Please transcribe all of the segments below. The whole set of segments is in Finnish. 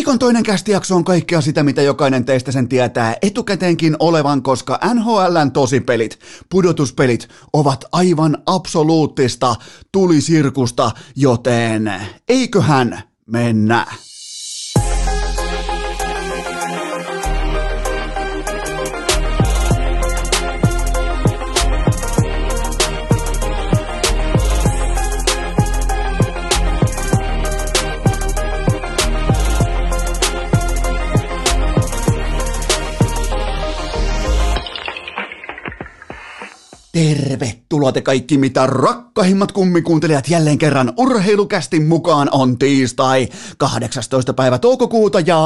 Viikon toinen kästijakso on kaikkea sitä, mitä jokainen teistä sen tietää etukäteenkin olevan, koska NHLn tosipelit, pudotuspelit, ovat aivan absoluuttista tulisirkusta, joten eiköhän mennä. Tervetuloa te kaikki mitä rakkahimmat kummikuuntelijat jälleen kerran urheilukästin mukaan on tiistai 18. päivä toukokuuta ja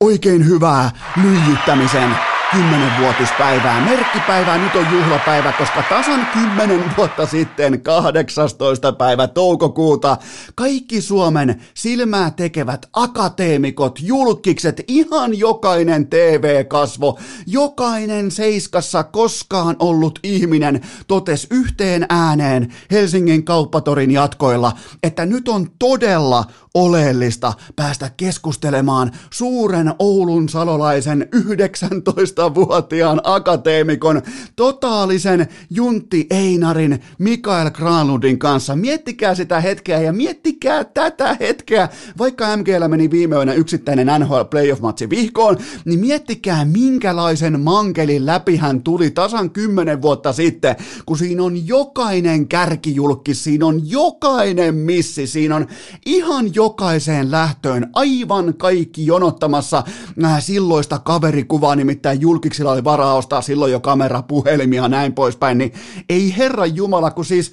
oikein hyvää lyijyttämisen kymmenenvuotispäivää, merkkipäivää, nyt on juhlapäivä, koska tasan kymmenen vuotta sitten, 18. päivä toukokuuta, kaikki Suomen silmää tekevät akateemikot, julkikset, ihan jokainen TV-kasvo, jokainen seiskassa koskaan ollut ihminen totes yhteen ääneen Helsingin kauppatorin jatkoilla, että nyt on todella oleellista päästä keskustelemaan suuren Oulun salolaisen 19-vuotiaan akateemikon, totaalisen Juntti Einarin Mikael Granlundin kanssa. Miettikää sitä hetkeä ja miettikää tätä hetkeä, vaikka MGllä meni viime yönä yksittäinen NHL playoff-matsi vihkoon, niin miettikää minkälaisen mankelin läpi hän tuli tasan kymmenen vuotta sitten, kun siinä on jokainen kärkijulkki, siinä on jokainen missi, siinä on ihan jo jokaiseen lähtöön aivan kaikki jonottamassa äh, silloista kaverikuvaa, nimittäin julkiksilla oli varaa ostaa silloin jo kamera, puhelimia ja näin poispäin, niin ei herra Jumala, kun siis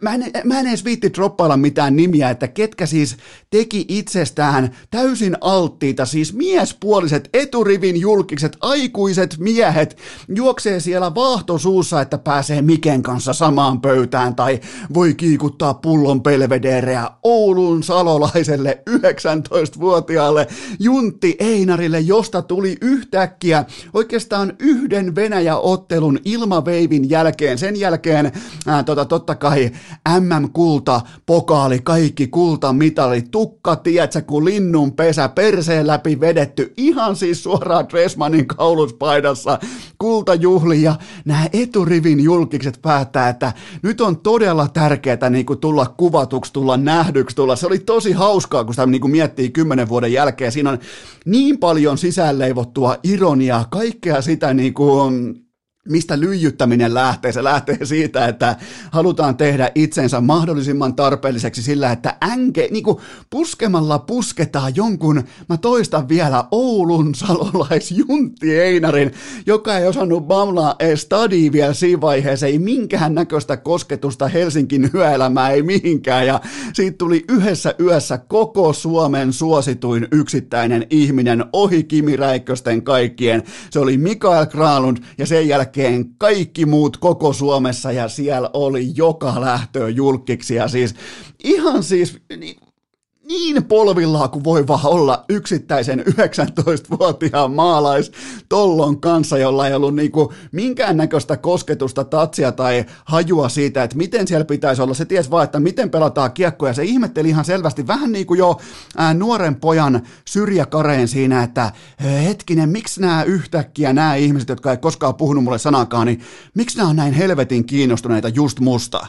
mä en, mä en edes viitti droppailla mitään nimiä, että ketkä siis teki itsestään täysin alttiita, siis miespuoliset eturivin julkikset, aikuiset miehet juoksee siellä vaahtosuussa, että pääsee Miken kanssa samaan pöytään tai voi kiikuttaa pullon pelvedereä Oulun salolaisen nuorelle 19-vuotiaalle Juntti Einarille, josta tuli yhtäkkiä oikeastaan yhden Venäjä-ottelun ilmaveivin jälkeen. Sen jälkeen ää, tota, totta kai MM-kulta, pokaali, kaikki kultamitali, tukka, tiedätkö, kun linnun pesä, perseen läpi vedetty, ihan siis suoraan Dressmanin kauluspaidassa, kultajuhli ja nämä eturivin julkikset päättää, että nyt on todella tärkeää niin tulla kuvatuksi, tulla nähdyksi, tulla. Se oli tosi hauska hauskaa, kun sitä niin kuin miettii kymmenen vuoden jälkeen. Siinä on niin paljon sisäänleivottua ironiaa, kaikkea sitä niin kuin mistä lyijyttäminen lähtee? Se lähtee siitä, että halutaan tehdä itsensä mahdollisimman tarpeelliseksi sillä, että änke, niin kuin puskemalla pusketaan jonkun, mä toistan vielä, Oulun salolais Juntti Einarin, joka ei osannut bamlaa edes stadi vielä siinä vaiheessa, ei minkään näköistä kosketusta Helsinkin yöelämää, ei mihinkään, ja siitä tuli yhdessä yössä koko Suomen suosituin yksittäinen ihminen ohi Kimi Räikkösten kaikkien. Se oli Mikael Kralund, ja sen jälkeen jälkeen kaikki muut koko Suomessa ja siellä oli joka lähtö julkiksi. Ja siis ihan siis niin, niin polvillaan kuin voi vaan olla yksittäisen 19-vuotiaan maalais tollon kanssa, jolla ei ollut niinku minkäännäköistä kosketusta, tatsia tai hajua siitä, että miten siellä pitäisi olla. Se ties vaan, että miten pelataan kiekkoja. Se ihmetteli ihan selvästi vähän niin kuin jo ää, nuoren pojan syrjäkareen siinä, että hetkinen, miksi nämä yhtäkkiä nämä ihmiset, jotka ei koskaan puhunut mulle sanakaan, niin miksi nämä on näin helvetin kiinnostuneita just musta?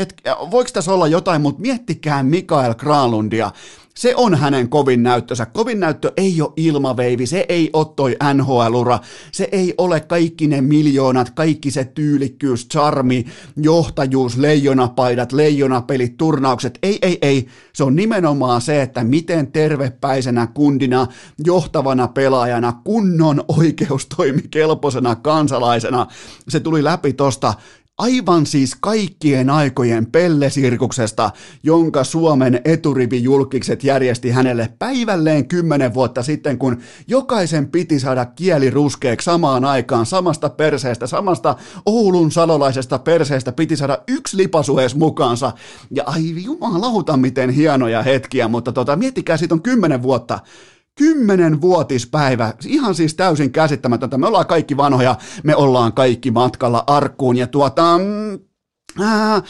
Hetki, voiko tässä olla jotain, mutta miettikää Mikael Kralundia. Se on hänen kovin näyttönsä. Kovin näyttö ei ole ilmaveivi, se ei ole toi NHL-ura, se ei ole kaikki ne miljoonat, kaikki se tyylikkyys, charmi, johtajuus, leijonapaidat, leijonapelit, turnaukset. Ei, ei, ei. Se on nimenomaan se, että miten tervepäisenä kundina, johtavana pelaajana, kunnon oikeustoimikelpoisena kansalaisena se tuli läpi tosta aivan siis kaikkien aikojen pellesirkuksesta, jonka Suomen eturivijulkikset järjesti hänelle päivälleen kymmenen vuotta sitten, kun jokaisen piti saada kieli ruskeeksi samaan aikaan samasta perseestä, samasta Oulun salolaisesta perseestä piti saada yksi lipasu edes mukaansa. Ja ai jumalauta, miten hienoja hetkiä, mutta tota, miettikää, siitä on kymmenen vuotta. Kymmenen vuotispäivä, ihan siis täysin käsittämätöntä. Me ollaan kaikki vanhoja, me ollaan kaikki matkalla arkkuun ja tuota... Ää,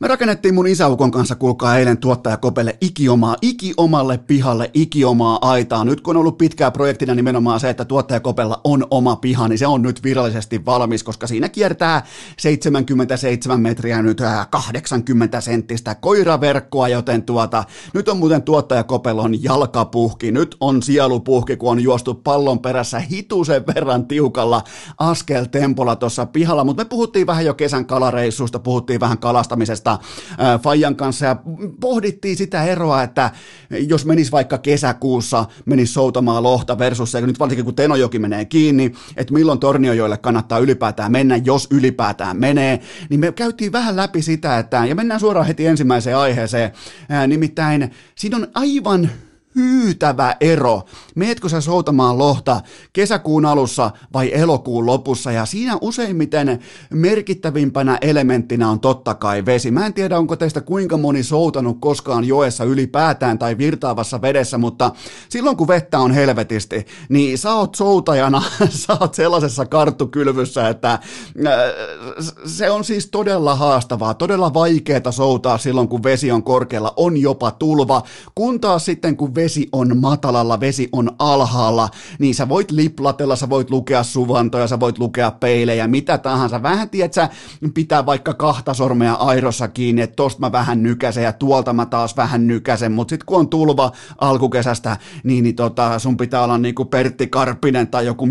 Me rakennettiin mun isäukon kanssa, kuulkaa eilen tuottajakopelle ikiomaa, ikiomalle pihalle, ikiomaa aitaa. Nyt kun on ollut pitkää projektina nimenomaan se, että tuottajakopella on oma piha, niin se on nyt virallisesti valmis, koska siinä kiertää 77 metriä nyt 80 äh, senttistä koiraverkkoa, joten tuota, nyt on muuten tuottajakopelon jalkapuhki, nyt on sielupuhki, kun on juostu pallon perässä hitusen verran tiukalla askeltempolla tuossa pihalla, mutta me puhuttiin vähän jo kesän kalareissusta, puhuttiin vähän kalastamisesta äh, Fajan kanssa. Ja pohdittiin sitä eroa, että jos menis vaikka kesäkuussa, menis soutamaan lohta versus se, nyt varsinkin kun Tenojoki menee kiinni, että milloin Torniojoille kannattaa ylipäätään mennä, jos ylipäätään menee, niin me käytiin vähän läpi sitä, että, ja mennään suoraan heti ensimmäiseen aiheeseen, nimittäin siinä on aivan hyytävä ero. Meetkö sä soutamaan lohta kesäkuun alussa vai elokuun lopussa? Ja siinä useimmiten merkittävimpänä elementtinä on totta kai vesi. Mä en tiedä, onko teistä kuinka moni soutanut koskaan joessa ylipäätään tai virtaavassa vedessä, mutta silloin kun vettä on helvetisti, niin sä oot soutajana, sä oot sellaisessa karttukylvyssä, että äh, se on siis todella haastavaa, todella vaikeaa soutaa silloin, kun vesi on korkealla, on jopa tulva, kun taas sitten kun vesi vesi on matalalla, vesi on alhaalla, niin sä voit liplatella, sä voit lukea suvantoja, sä voit lukea peilejä, mitä tahansa. Vähän tiedät sä, pitää vaikka kahta sormea airossa kiinni, että tosta mä vähän nykäsen ja tuolta mä taas vähän nykäsen, mutta sit kun on tulva alkukesästä, niin, niin tota, sun pitää olla niinku Pertti Karpinen tai joku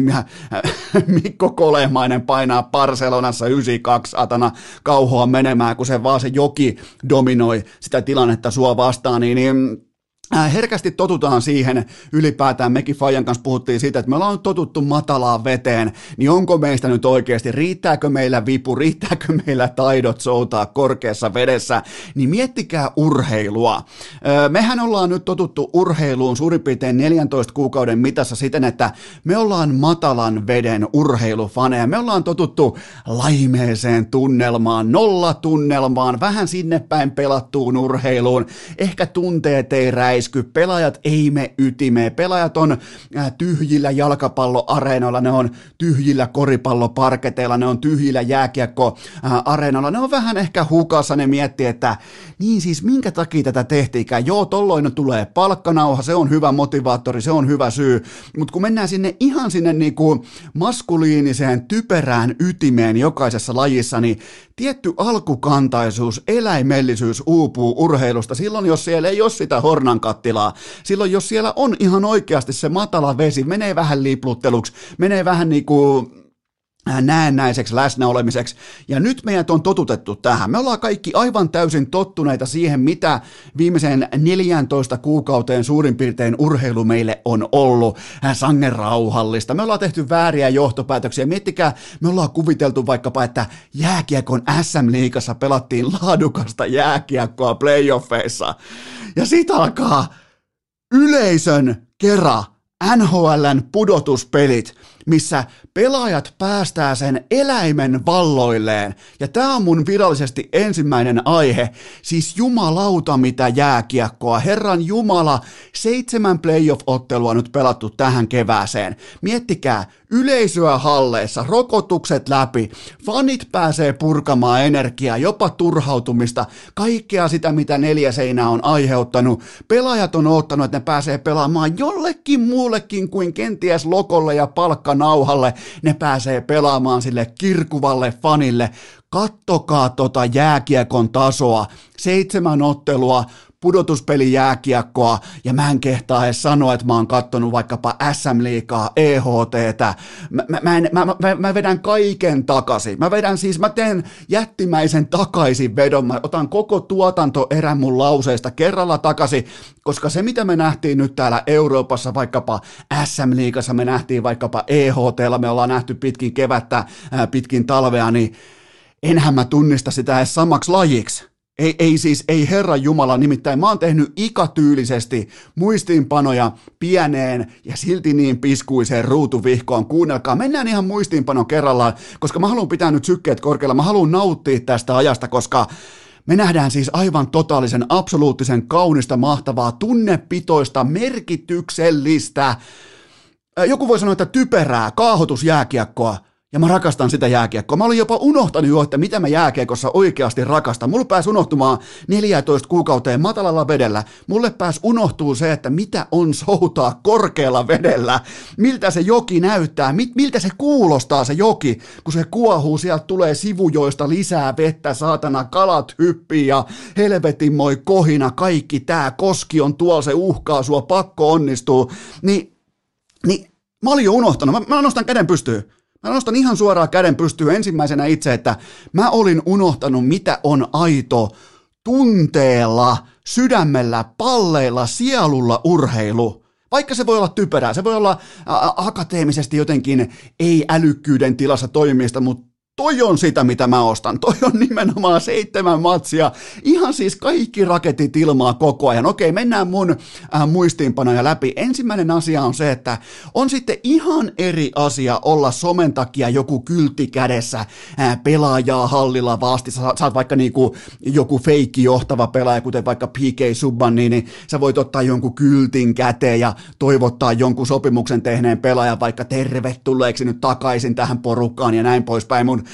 Mikko Kolemainen painaa Barcelonassa 92 atana kauhoa menemään, kun se vaan se joki dominoi sitä tilannetta sua vastaan, niin, niin herkästi totutaan siihen, ylipäätään mekin Fajan kanssa puhuttiin siitä, että me ollaan totuttu matalaan veteen, niin onko meistä nyt oikeasti, riittääkö meillä vipu, riittääkö meillä taidot soutaa korkeassa vedessä, niin miettikää urheilua. Mehän ollaan nyt totuttu urheiluun suurin piirtein 14 kuukauden mitassa siten, että me ollaan matalan veden urheilufaneja, me ollaan totuttu laimeeseen tunnelmaan, nollatunnelmaan, vähän sinne päin pelattuun urheiluun, ehkä tunteet ei räi räisky, pelaajat ei me ytimeen, pelaajat on äh, tyhjillä jalkapalloareenoilla, ne on tyhjillä koripalloparketeilla, ne on tyhjillä jääkiekkoareenoilla, ne on vähän ehkä hukassa, ne miettii, että niin siis minkä takia tätä tehtiinkään, joo tolloin tulee palkkanauha, se on hyvä motivaattori, se on hyvä syy, mutta kun mennään sinne ihan sinne niinku maskuliiniseen typerään ytimeen jokaisessa lajissa, niin tietty alkukantaisuus, eläimellisyys uupuu urheilusta. Silloin, jos siellä ei ole sitä hornan kattilaa. Silloin, jos siellä on ihan oikeasti se matala vesi, menee vähän liiplutteluksi, menee vähän niin kuin näennäiseksi läsnäolemiseksi. Ja nyt meidät on totutettu tähän. Me ollaan kaikki aivan täysin tottuneita siihen, mitä viimeiseen 14 kuukauteen suurin piirtein urheilu meille on ollut. Sangen rauhallista. Me ollaan tehty vääriä johtopäätöksiä. Miettikää, me ollaan kuviteltu vaikkapa, että jääkiekon SM-liigassa pelattiin laadukasta jääkiekkoa playoffeissa. Ja siitä alkaa yleisön kera NHLn pudotuspelit – missä pelaajat päästää sen eläimen valloilleen. Ja tämä on mun virallisesti ensimmäinen aihe, siis jumalauta mitä jääkiekkoa. Herran Jumala, seitsemän playoff-ottelua nyt pelattu tähän kevääseen. Miettikää, yleisöä halleissa, rokotukset läpi, fanit pääsee purkamaan energiaa, jopa turhautumista, kaikkea sitä, mitä neljä seinää on aiheuttanut. Pelaajat on ottanut, että ne pääsee pelaamaan jollekin muullekin kuin kenties lokolle ja palkkanauhalle. Ne pääsee pelaamaan sille kirkuvalle fanille. Kattokaa tota jääkiekon tasoa. Seitsemän ottelua, pudotuspeli jääkiekkoa ja mä en kehtaa edes sanoa, että mä oon kattonut vaikkapa SM-liikaa, EHTtä. Mä, mä, mä, mä, mä, mä vedän kaiken takaisin. Mä vedän siis, mä teen jättimäisen takaisin vedon. Mä otan koko tuotantoerän mun lauseista kerralla takaisin, koska se mitä me nähtiin nyt täällä Euroopassa, vaikkapa SM-liigassa, me nähtiin vaikkapa EHTllä, me ollaan nähty pitkin kevättä, pitkin talvea, niin enhän mä tunnista sitä edes samaksi lajiksi. Ei, ei siis, ei Herra Jumala, nimittäin mä oon tehnyt ikatyylisesti muistiinpanoja pieneen ja silti niin piskuiseen ruutuvihkoon. Kuunnelkaa, mennään ihan muistiinpano kerrallaan, koska mä haluan pitää nyt sykkeet korkealla, mä haluan nauttia tästä ajasta, koska me nähdään siis aivan totaalisen, absoluuttisen kaunista, mahtavaa, tunnepitoista, merkityksellistä, joku voi sanoa, että typerää kaahotusjääkiekkoa, ja mä rakastan sitä jääkiekkoa. Mä olin jopa unohtanut jo, että mitä mä jääkiekossa oikeasti rakastan. Mulla pääsi unohtumaan 14 kuukauteen matalalla vedellä. Mulle pääsi unohtuu se, että mitä on soutaa korkealla vedellä. Miltä se joki näyttää, miltä se kuulostaa se joki, kun se kuohuu, sieltä tulee sivujoista lisää vettä, saatana, kalat hyppii ja helvetin moi kohina, kaikki tää, koski on tuolla, se uhkaa sua, pakko onnistuu. Niin, niin mä olin jo unohtanut, mä, mä nostan käden pystyyn. Mä nostan ihan suoraan käden pystyyn ensimmäisenä itse, että mä olin unohtanut, mitä on aito tunteella, sydämellä, palleilla, sielulla urheilu. Vaikka se voi olla typerää, se voi olla akateemisesti jotenkin ei-älykkyyden tilassa toimimista, mutta Toi on sitä, mitä mä ostan. Toi on nimenomaan seitsemän matsia. Ihan siis kaikki raketit ilmaa koko ajan. Okei, mennään mun äh, muistiinpanoja läpi. Ensimmäinen asia on se, että on sitten ihan eri asia olla somen takia joku kyltti kädessä äh, pelaajaa hallilla vasti. Sä, sä oot vaikka niinku joku feikki johtava pelaaja, kuten vaikka PK Subban, niin, niin sä voit ottaa jonkun kyltin käteen ja toivottaa jonkun sopimuksen tehneen pelaajan vaikka tervetulleeksi nyt takaisin tähän porukkaan ja näin poispäin. Mun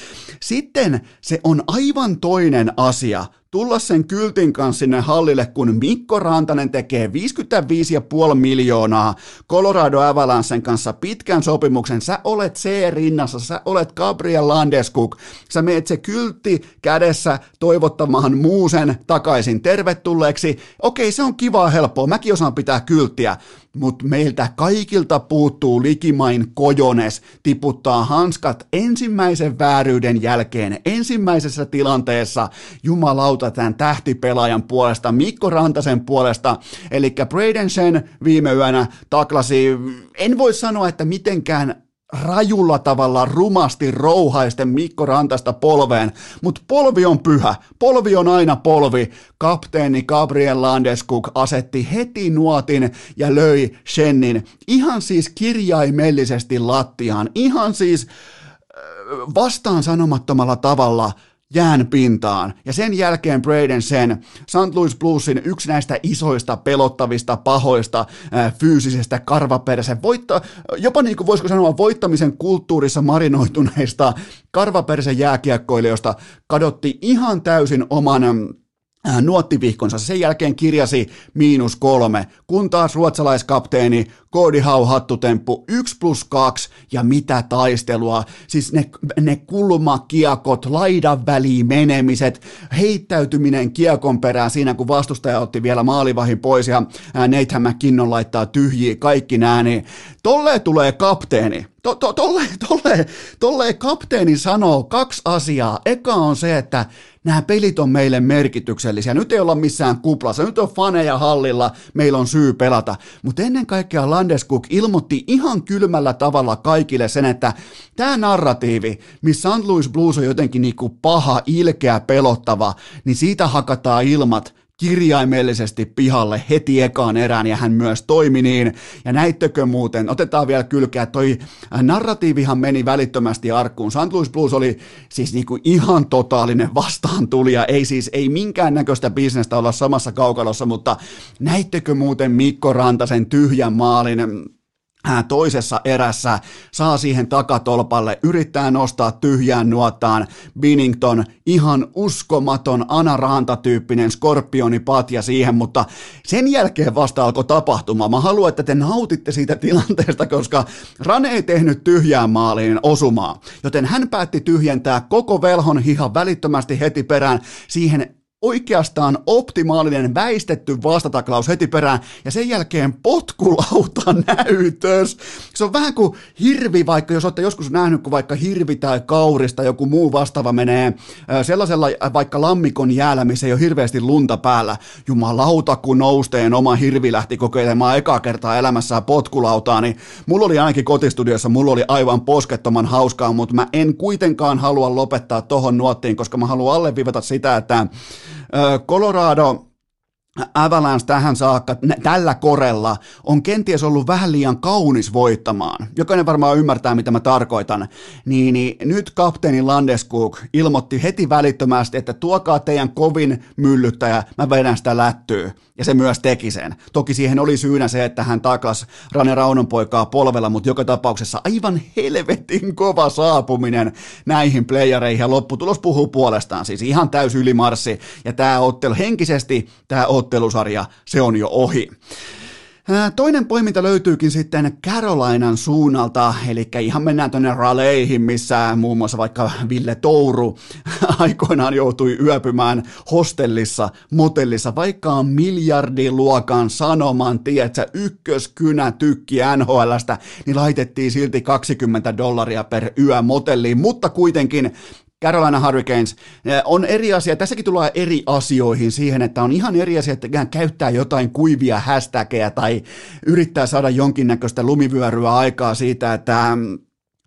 sitten se on aivan toinen asia tulla sen kyltin kanssa sinne hallille, kun Mikko Rantanen tekee 55,5 miljoonaa Colorado Avalancen kanssa pitkän sopimuksen. Sä olet C-rinnassa, sä olet Gabriel Landeskuk. Sä meet se kyltti kädessä toivottamaan muusen takaisin tervetulleeksi. Okei, se on kivaa helppoa. Mäkin osaan pitää kylttiä mutta meiltä kaikilta puuttuu likimain kojones tiputtaa hanskat ensimmäisen vääryyden jälkeen ensimmäisessä tilanteessa jumalauta tämän tähtipelaajan puolesta, Mikko Rantasen puolesta, eli Braden Shen viime yönä taklasi, en voi sanoa, että mitenkään rajulla tavalla rumasti rouhaisten Mikko Rantasta polveen, mutta polvi on pyhä, polvi on aina polvi. Kapteeni Gabriel Landeskuk asetti heti nuotin ja löi Shennin ihan siis kirjaimellisesti lattiaan, ihan siis vastaan sanomattomalla tavalla – jään pintaan. Ja sen jälkeen Braden sen St. Louis Bluesin yksi näistä isoista, pelottavista, pahoista, ää, fyysisestä karvapersen, voitto, jopa niin kuin voisiko sanoa voittamisen kulttuurissa marinoituneista karvapersen jääkiekkoilijoista kadotti ihan täysin oman Äh, nuottivihkonsa. Sen jälkeen kirjasi miinus kolme, kun taas ruotsalaiskapteeni Cody Hau hattutemppu 1 plus 2 ja mitä taistelua. Siis ne, ne kulmakiekot, laidan väliin menemiset, heittäytyminen kiekon perään siinä, kun vastustaja otti vielä maalivahin pois ja äh, Nathan McKinnon laittaa tyhjiä kaikki nää, niin tolleen tulee kapteeni. To, to, tolle, tolle, tolle kapteeni sanoo kaksi asiaa. Eka on se, että nämä pelit on meille merkityksellisiä. Nyt ei olla missään kuplassa, nyt on faneja hallilla, meillä on syy pelata. Mutta ennen kaikkea Landeskuk ilmoitti ihan kylmällä tavalla kaikille sen, että tämä narratiivi, missä St. Louis Blues on jotenkin niinku paha, ilkeä, pelottava, niin siitä hakataan ilmat kirjaimellisesti pihalle heti ekaan erään ja hän myös toimi niin. Ja näittekö muuten, otetaan vielä kylkeä, toi narratiivihan meni välittömästi arkkuun. St. Louis Blues oli siis niinku ihan totaalinen vastaantulija, ei siis ei minkäännäköistä bisnestä olla samassa kaukalossa, mutta näittekö muuten Mikko Rantasen tyhjän maalin, toisessa erässä, saa siihen takatolpalle, yrittää nostaa tyhjään nuottaan Binnington, ihan uskomaton Ana-Ranta-tyyppinen skorpionipatja siihen, mutta sen jälkeen vasta alkoi tapahtuma. Mä haluan, että te nautitte siitä tilanteesta, koska Rane ei tehnyt tyhjään maaliin osumaa, joten hän päätti tyhjentää koko velhon hihan välittömästi heti perään siihen oikeastaan optimaalinen väistetty vastataklaus heti perään ja sen jälkeen potkulauta näytös. Se on vähän kuin hirvi, vaikka jos olette joskus nähnyt, kun vaikka hirvi tai kaurista joku muu vastaava menee sellaisella vaikka lammikon jäällä, missä ei ole hirveästi lunta päällä. Jumalauta, kun nousteen oma hirvi lähti kokeilemaan ekaa kertaa elämässään potkulautaa, niin mulla oli ainakin kotistudiossa, mulla oli aivan poskettoman hauskaa, mutta mä en kuitenkaan halua lopettaa tohon nuottiin, koska mä haluan alleviivata sitä, että Colorado Avalanche tähän saakka tällä korella on kenties ollut vähän liian kaunis voittamaan. Jokainen varmaan ymmärtää, mitä mä tarkoitan. Niin, niin nyt kapteeni Landeskog ilmoitti heti välittömästi, että tuokaa teidän kovin myllyttäjä, mä vedän sitä lättyä. Ja se myös teki sen. Toki siihen oli syynä se, että hän taklas Rane Raunon poikaa polvella, mutta joka tapauksessa aivan helvetin kova saapuminen näihin playereihin ja lopputulos puhuu puolestaan. Siis ihan täys ylimarssi ja tämä ottelu henkisesti, tämä ottelusarja, se on jo ohi. Toinen poiminta löytyykin sitten Carolinan suunnalta, eli ihan mennään tuonne Raleihin, missä muun muassa vaikka Ville Touru aikoinaan joutui yöpymään hostellissa, motellissa, vaikka on miljardiluokan sanoman, tiedätkö, ykköskynä tykki NHLstä, niin laitettiin silti 20 dollaria per yö motelliin, mutta kuitenkin Carolina Hurricanes on eri asia, tässäkin tullaan eri asioihin siihen, että on ihan eri asia, että käyttää jotain kuivia hashtageja tai yrittää saada jonkinnäköistä lumivyöryä aikaa siitä, että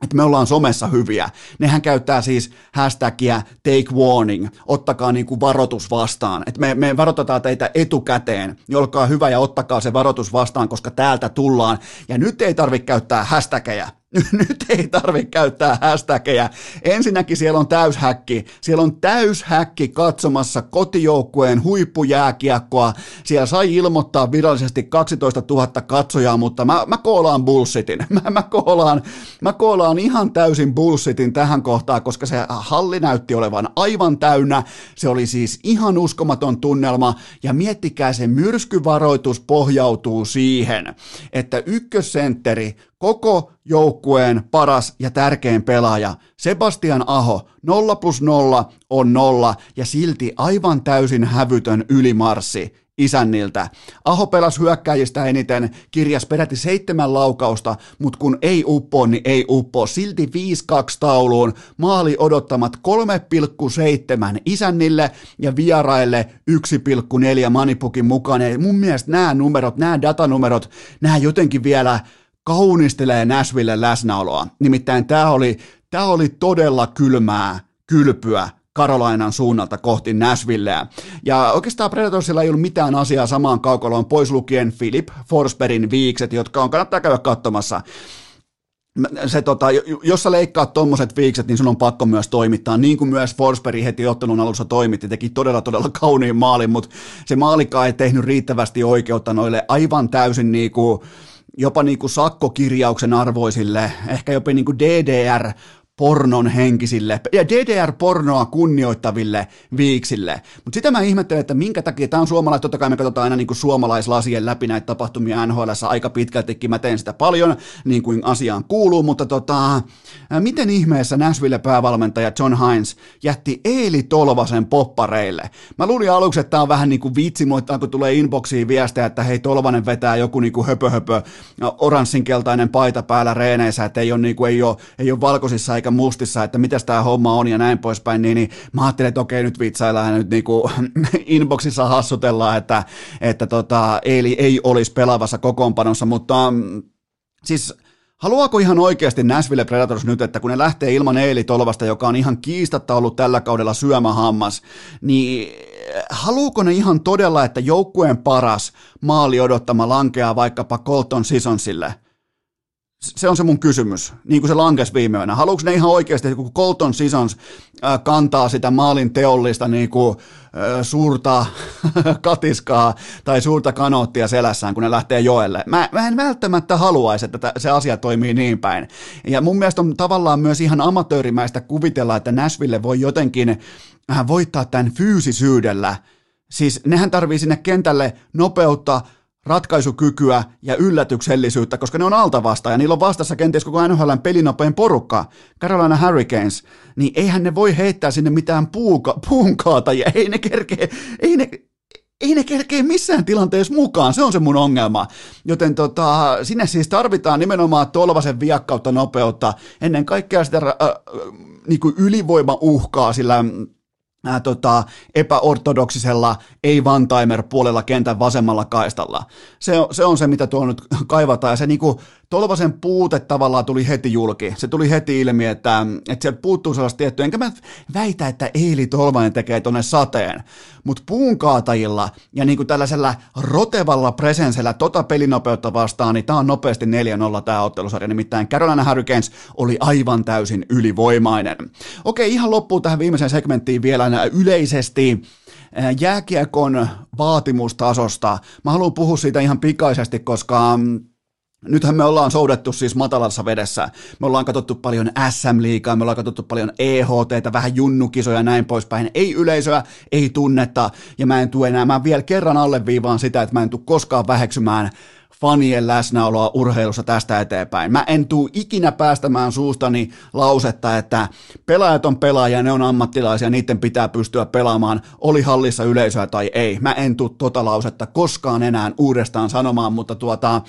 että me ollaan somessa hyviä. Nehän käyttää siis hashtagia take warning, ottakaa niin kuin varoitus vastaan. Että me, me varoitetaan teitä etukäteen, niin olkaa hyvä ja ottakaa se varoitus vastaan, koska täältä tullaan. Ja nyt ei tarvitse käyttää hashtageja. Nyt ei tarvitse käyttää hashtageja. Ensinnäkin siellä on täyshäkki. Siellä on täyshäkki katsomassa kotijoukkueen huippujääkiekkoa. Siellä sai ilmoittaa virallisesti 12 000 katsojaa, mutta mä, mä koolaan bullshitin. Mä, mä, koolaan, mä koolaan ihan täysin bullshitin tähän kohtaan, koska se halli näytti olevan aivan täynnä. Se oli siis ihan uskomaton tunnelma. Ja miettikää, se myrskyvaroitus pohjautuu siihen, että ykkössentteri koko joukkueen paras ja tärkein pelaaja, Sebastian Aho, 0 plus 0 on 0 ja silti aivan täysin hävytön ylimarssi isänniltä. Aho pelasi hyökkäjistä eniten, kirjas peräti seitsemän laukausta, mutta kun ei uppo, niin ei uppo. Silti 5-2 tauluun, maali odottamat 3,7 isännille ja vieraille 1,4 manipukin mukaan. Ja mun mielestä nämä numerot, nämä datanumerot, nämä jotenkin vielä kaunistelee Nashville läsnäoloa. Nimittäin tämä oli, tämä oli todella kylmää kylpyä Karolainan suunnalta kohti Nashvilleä. Ja oikeastaan Predatorsilla ei ollut mitään asiaa samaan kaukoloon, pois lukien Philip Forsbergin viikset, jotka on kannattaa käydä katsomassa se, tota, jos sä leikkaat tuommoiset viikset, niin sun on pakko myös toimittaa, niin kuin myös Forsberg heti ottelun alussa toimitti, teki todella todella kauniin maalin, mutta se maalikaan ei tehnyt riittävästi oikeutta noille aivan täysin niinku, jopa niin kuin sakkokirjauksen arvoisille, ehkä jopa niin kuin DDR pornon henkisille ja DDR-pornoa kunnioittaville viiksille. Mutta sitä mä ihmettelen, että minkä takia, tämä on suomalais, totta kai me katsotaan aina niin kuin suomalaislasien läpi näitä tapahtumia NHL aika pitkältikin, mä teen sitä paljon, niin kuin asiaan kuuluu, mutta tota, miten ihmeessä Nashville päävalmentaja John Hines jätti Eeli Tolvasen poppareille? Mä luulin aluksi, että tämä on vähän niin kuin vitsi, mutta kun tulee inboxiin viestejä, että hei Tolvanen vetää joku niin kuin höpö höpö, oranssinkeltainen paita päällä reeneissä, että ei ole, niin kuin, ei ole, ei ole valkoisissa eikä mustissa, että mitä tämä homma on ja näin poispäin, niin, niin mä ajattelin, että okei, nyt vitsaillaan nyt niinku inboxissa hassutellaan, että, että tota, Eili ei olisi pelaavassa kokoonpanossa, mutta mm, siis Haluaako ihan oikeasti Nashville Predators nyt, että kun ne lähtee ilman Eeli Tolvasta, joka on ihan kiistatta ollut tällä kaudella syömähammas, niin haluuko ne ihan todella, että joukkueen paras maali odottama lankeaa vaikkapa Colton Sisonsille? Se on se mun kysymys, niin kuin se lankesi viime yönä. Haluatko ne ihan oikeasti, kun Colton Sisons kantaa sitä maalin teollista niin kuin, suurta katiskaa tai suurta kanoottia selässään, kun ne lähtee joelle. Mä, mä en välttämättä haluaisi, että se asia toimii niin päin. Ja mun mielestä on tavallaan myös ihan amatöörimäistä kuvitella, että Nashville voi jotenkin voittaa tämän fyysisyydellä. Siis nehän tarvii sinne kentälle nopeutta, ratkaisukykyä ja yllätyksellisyyttä, koska ne on altavasta ja niillä on vastassa kenties koko NHLn pelinopein porukka, Carolina Hurricanes, niin eihän ne voi heittää sinne mitään puuka, puunkaatajia, ei ne kerkee, ei ne, ei ne kerkee missään tilanteessa mukaan, se on se mun ongelma. Joten tota, sinne siis tarvitaan nimenomaan tolvasen viakkautta, nopeutta, ennen kaikkea sitä äh, äh, niin ylivoimauhkaa sillä ää, tota, epäortodoksisella ei-one-timer puolella kentän vasemmalla kaistalla. Se on, se on se, mitä tuo nyt kaivataan, ja se niinku, Tolvasen puute tavallaan tuli heti julki. Se tuli heti ilmi, että, että sieltä puuttuu sellaista tiettyä. Enkä mä väitä, että Eili Tolvanen tekee tonne sateen, mutta puunkaatajilla ja niin kuin tällaisella rotevalla presensellä tota pelinopeutta vastaan, niin tämä on nopeasti 4-0 tämä ottelusarja. Nimittäin Carolina Hurricanes oli aivan täysin ylivoimainen. Okei, ihan loppuun tähän viimeiseen segmenttiin vielä yleisesti jääkiekon vaatimustasosta. Mä haluan puhua siitä ihan pikaisesti, koska mm, Nythän me ollaan soudettu siis matalassa vedessä. Me ollaan katsottu paljon SM-liigaa, me ollaan katsottu paljon EHT, vähän junnukisoja ja näin poispäin. Ei yleisöä, ei tunnetta, ja mä en tule enää, mä vielä kerran alleviivaan sitä, että mä en tule koskaan väheksymään fanien läsnäoloa urheilussa tästä eteenpäin. Mä en tuu ikinä päästämään suustani lausetta, että pelaajat on pelaajia, ne on ammattilaisia, niiden pitää pystyä pelaamaan, oli hallissa yleisöä tai ei. Mä en tuu tota lausetta koskaan enää uudestaan sanomaan, mutta tuota,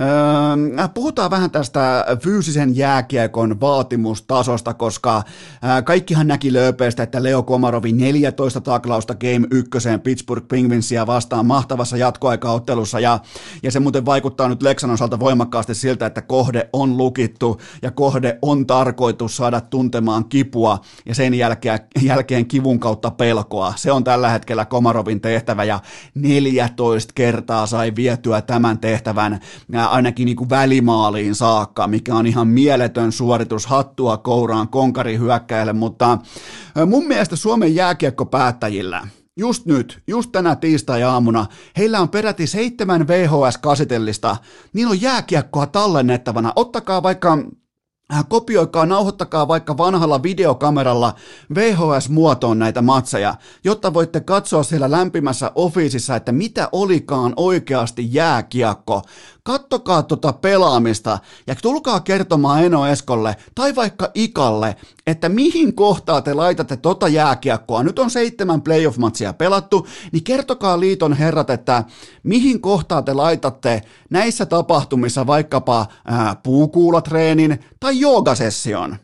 öö, puhutaan vähän tästä fyysisen jääkiekon vaatimustasosta, koska öö, kaikkihan näki lööpeistä, että Leo Komarovi 14 taklausta Game 1 Pittsburgh Penguinsia vastaan mahtavassa jatkoaikaottelussa ja, ja se muuten vaikuttaa nyt Leksan osalta voimakkaasti siltä, että kohde on lukittu ja kohde on tarkoitus saada tuntemaan kipua ja sen jälkeen, jälkeen kivun kautta pelkoa. Se on tällä hetkellä Komarovin tehtävä ja 14 kertaa sai vietyä tämän tehtävän ainakin niin kuin välimaaliin saakka, mikä on ihan mieletön suoritus hattua kouraan konkari hyökkäille, mutta mun mielestä Suomen jääkiekkopäättäjillä – just nyt, just tänä tiistai-aamuna, heillä on peräti seitsemän VHS-kasitellista, niin on jääkiekkoa tallennettavana. Ottakaa vaikka Äh, kopioikaa, nauhoittakaa vaikka vanhalla videokameralla VHS-muotoon näitä matseja, jotta voitte katsoa siellä lämpimässä ofiisissa, että mitä olikaan oikeasti jääkiekko. Kattokaa tota pelaamista ja tulkaa kertomaan Eno Eskolle tai vaikka Ikalle, että mihin kohtaa te laitatte tota jääkiekkoa. Nyt on seitsemän playoff-matsia pelattu, niin kertokaa liiton herrat, että mihin kohtaa te laitatte näissä tapahtumissa vaikkapa ää, puukuulatreenin tai joogasession.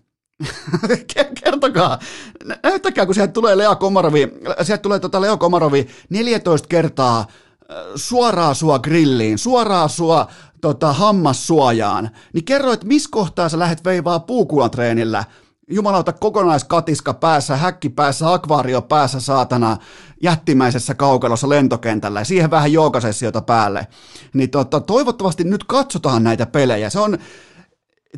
Kertokaa, näyttäkää kun sieltä tulee Lea Komarovi, sieltä tulee tota Leo Komarovi 14 kertaa suoraa sua grilliin, suoraa sua tota, hammassuojaan, niin kerro, että missä kohtaa sä lähdet veivaa puukulan treenillä, jumalauta kokonaiskatiska päässä, häkki päässä, akvaario päässä, saatana, jättimäisessä kaukalossa lentokentällä ja siihen vähän joukasessiota päälle. Niin tota, toivottavasti nyt katsotaan näitä pelejä. Se on,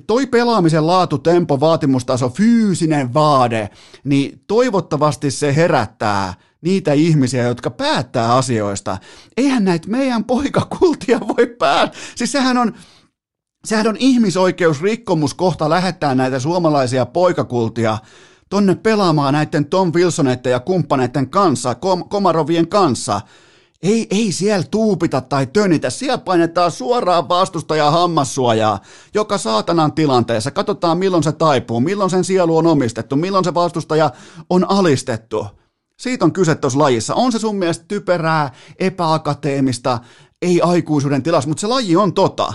toi pelaamisen laatu, tempo, vaatimustaso, fyysinen vaade, niin toivottavasti se herättää niitä ihmisiä, jotka päättää asioista. Eihän näitä meidän poikakultia voi päättää. Siis sehän on, sehän on ihmisoikeusrikkomus kohta lähettää näitä suomalaisia poikakultia tonne pelaamaan näiden Tom Wilsoneiden ja kumppaneiden kanssa, Kom- Komarovien kanssa. Ei, ei siellä tuupita tai tönitä, siellä painetaan suoraan vastustaja hammassuojaa, joka saatanan tilanteessa. Katsotaan milloin se taipuu, milloin sen sielu on omistettu, milloin se vastustaja on alistettu. Siitä on kyse tuossa lajissa. On se sun mielestä typerää, epäakateemista, ei aikuisuuden tilassa, mutta se laji on tota.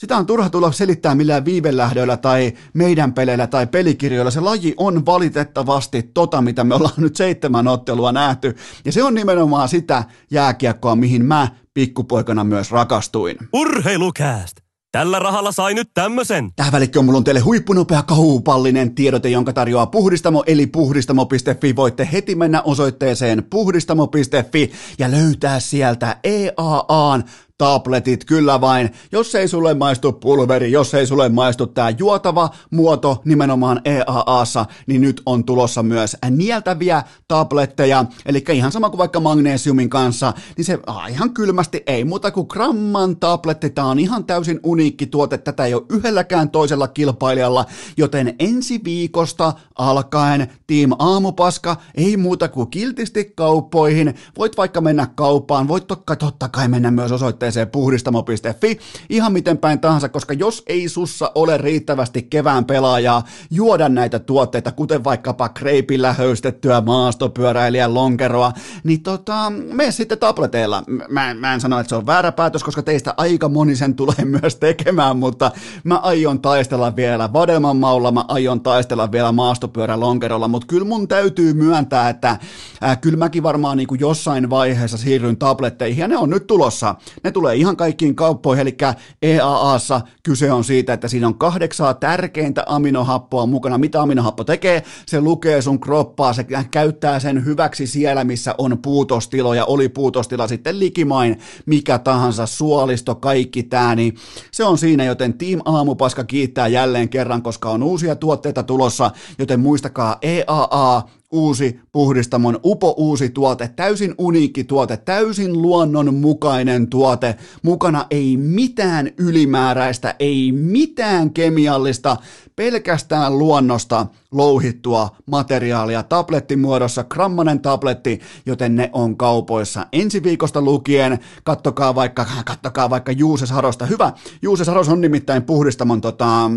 Sitä on turha tulla selittää millään viivelähdöillä tai meidän peleillä tai pelikirjoilla. Se laji on valitettavasti tota, mitä me ollaan nyt seitsemän ottelua nähty. Ja se on nimenomaan sitä jääkiekkoa, mihin mä pikkupoikana myös rakastuin. Urheilukääst! Tällä rahalla sai nyt tämmösen. Tähän välikköön mulla on teille huippunopea kahupallinen tiedote, jonka tarjoaa Puhdistamo eli puhdistamo.fi. Voitte heti mennä osoitteeseen puhdistamo.fi ja löytää sieltä EAAn tabletit, kyllä vain. Jos ei sulle maistu pulveri, jos ei sulle maistu tämä juotava muoto nimenomaan EAAssa, niin nyt on tulossa myös nieltäviä tabletteja, eli ihan sama kuin vaikka magnesiumin kanssa, niin se ah, ihan kylmästi ei muuta kuin gramman tabletti, tämä on ihan täysin uniikki tuote, tätä ei ole yhdelläkään toisella kilpailijalla, joten ensi viikosta alkaen Team Aamupaska ei muuta kuin kiltisti kauppoihin, voit vaikka mennä kauppaan, voit totta kai mennä myös osoitteeseen osoitteeseen puhdistamo.fi ihan miten päin tahansa, koska jos ei sussa ole riittävästi kevään pelaajaa juoda näitä tuotteita, kuten vaikkapa kreipillä höystettyä maastopyöräilijän lonkeroa, niin tota, me sitten tableteilla. Mä, mä en sano, että se on väärä päätös, koska teistä aika moni sen tulee myös tekemään, mutta mä aion taistella vielä Vadelman maulla, mä aion taistella vielä maastopyörälonkerolla, mutta kyllä mun täytyy myöntää, että äh, kyllä mäkin varmaan niin kuin jossain vaiheessa siirryn tabletteihin, ja ne on nyt tulossa. Ne tulee ihan kaikkiin kauppoihin, eli EAAssa kyse on siitä, että siinä on kahdeksaa tärkeintä aminohappoa mukana. Mitä aminohappo tekee? Se lukee sun kroppaa, se käyttää sen hyväksi siellä, missä on puutostiloja, oli puutostila sitten likimain, mikä tahansa, suolisto, kaikki tää, niin se on siinä, joten Team Aamupaska kiittää jälleen kerran, koska on uusia tuotteita tulossa, joten muistakaa EAA, uusi puhdistamon upo uusi tuote, täysin uniikki tuote, täysin luonnonmukainen tuote. Mukana ei mitään ylimääräistä, ei mitään kemiallista, pelkästään luonnosta louhittua materiaalia tablettimuodossa, grammanen tabletti, joten ne on kaupoissa ensi viikosta lukien. Kattokaa vaikka, kattokaa vaikka Juuse Sarosta. Hyvä, Juuse Saros on nimittäin puhdistamon tota,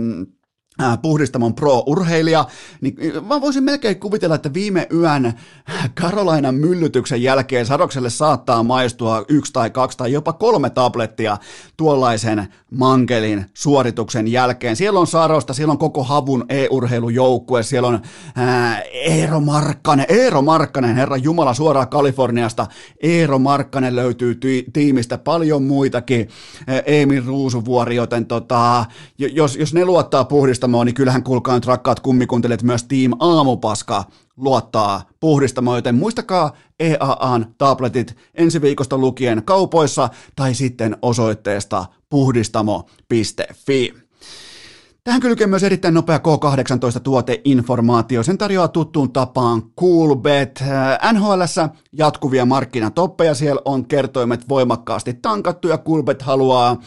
puhdistamon pro-urheilija, niin mä voisin melkein kuvitella, että viime yön Karolainan myllytyksen jälkeen Sadokselle saattaa maistua yksi tai kaksi tai jopa kolme tablettia tuollaisen mankelin suorituksen jälkeen. Siellä on Sarosta, siellä on koko Havun e-urheilujoukkue, siellä on ää, Eero Markkanen, Eero Markkanen, herra Jumala suoraan Kaliforniasta, Eero Markkanen löytyy ti- tiimistä, paljon muitakin, Emil Ruusuvuori, joten tota, jos, jos ne luottaa puhdistamaan, puhdistamoon, niin kyllähän kuulkaa nyt rakkaat kummikuntelijat myös Team Aamupaska luottaa puhdistamoon, joten muistakaa EAAn tabletit ensi viikosta lukien kaupoissa tai sitten osoitteesta puhdistamo.fi. Tähän kylkee myös erittäin nopea K18-tuoteinformaatio. Sen tarjoaa tuttuun tapaan Coolbet. NHLssä jatkuvia markkinatoppeja. Siellä on kertoimet voimakkaasti tankattu ja Coolbet haluaa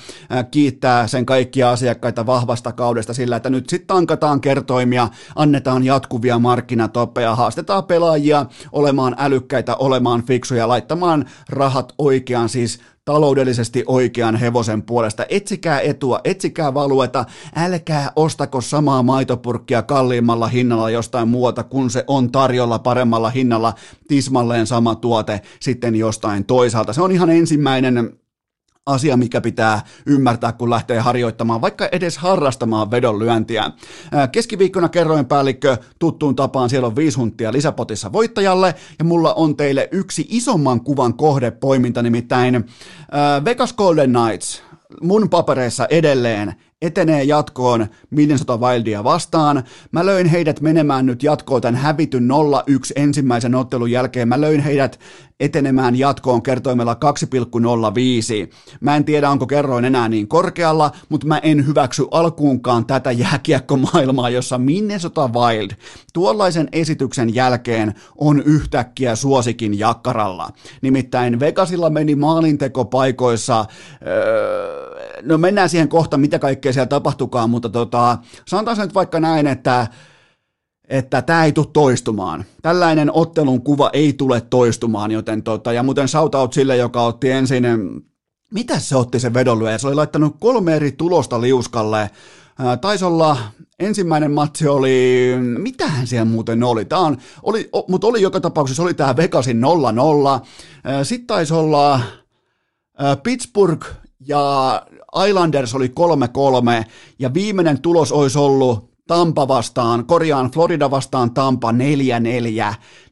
kiittää sen kaikkia asiakkaita vahvasta kaudesta sillä, että nyt sitten tankataan kertoimia, annetaan jatkuvia markkinatoppeja, haastetaan pelaajia olemaan älykkäitä, olemaan fiksuja, laittamaan rahat oikeaan siis taloudellisesti oikean hevosen puolesta. Etsikää etua, etsikää valueta, älkää ostako samaa maitopurkkia kalliimmalla hinnalla jostain muuta, kun se on tarjolla paremmalla hinnalla, tismalleen sama tuote sitten jostain toisaalta. Se on ihan ensimmäinen asia, mikä pitää ymmärtää, kun lähtee harjoittamaan, vaikka edes harrastamaan vedonlyöntiä. Keskiviikkona kerroin päällikkö tuttuun tapaan, siellä on viisi huntia lisäpotissa voittajalle, ja mulla on teille yksi isomman kuvan kohdepoiminta, nimittäin Vegas Golden Knights, mun papereissa edelleen etenee jatkoon Minnesota Wildia vastaan. Mä löin heidät menemään nyt jatkoon tämän hävityn 0-1 ensimmäisen ottelun jälkeen. Mä löin heidät etenemään jatkoon kertoimella 2,05. Mä en tiedä, onko kerroin enää niin korkealla, mutta mä en hyväksy alkuunkaan tätä jääkiekkomaailmaa, jossa Minnesota Wild tuollaisen esityksen jälkeen on yhtäkkiä suosikin jakkaralla. Nimittäin Vegasilla meni maalintekopaikoissa, öö, no mennään siihen kohta, mitä kaikkea siellä tapahtukaan, mutta tota, sanotaan nyt vaikka näin, että että tämä ei tule toistumaan. Tällainen ottelun kuva ei tule toistumaan, joten tota, ja muuten shoutout sille, joka otti ensin, mitä se otti se vedonlyöjä? Se oli laittanut kolme eri tulosta liuskalle. Taisi olla, ensimmäinen matsi oli, mitähän siellä muuten oli? Tämä on, oli, mutta oli joka tapauksessa, oli tämä Vegasin 0-0. Sitten taisi olla Pittsburgh ja Islanders oli 3-3 ja viimeinen tulos olisi ollut Tampa vastaan, korjaan Florida vastaan Tampa 4-4,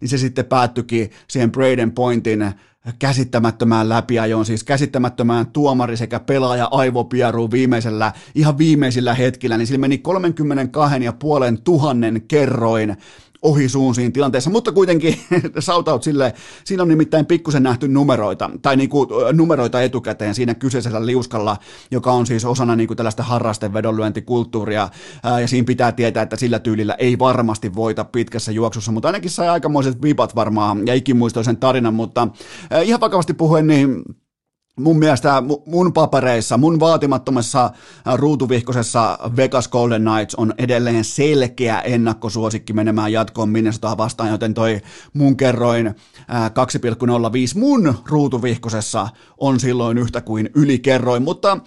niin se sitten päättyikin siihen Braden Pointin käsittämättömään läpiajoon, siis käsittämättömään tuomari sekä pelaaja aivopieruun viimeisellä, ihan viimeisillä hetkillä, niin sillä meni 32 ja puolen tuhannen kerroin ohi suun siinä tilanteessa, mutta kuitenkin shoutout sille, siinä on nimittäin pikkusen nähty numeroita, tai niinku, numeroita etukäteen siinä kyseisellä liuskalla, joka on siis osana niinku tällaista harrastevedonlyöntikulttuuria, ja siinä pitää tietää, että sillä tyylillä ei varmasti voita pitkässä juoksussa, mutta ainakin sai aikamoiset vipat varmaan, ja ikimuistoisen tarinan, mutta ihan vakavasti puhuen, niin mun mielestä mun papereissa, mun vaatimattomassa ruutuvihkosessa Vegas Golden Knights on edelleen selkeä ennakkosuosikki menemään jatkoon Minnesotaa vastaan, joten toi mun kerroin 2,05 mun ruutuvihkosessa on silloin yhtä kuin ylikerroin, mutta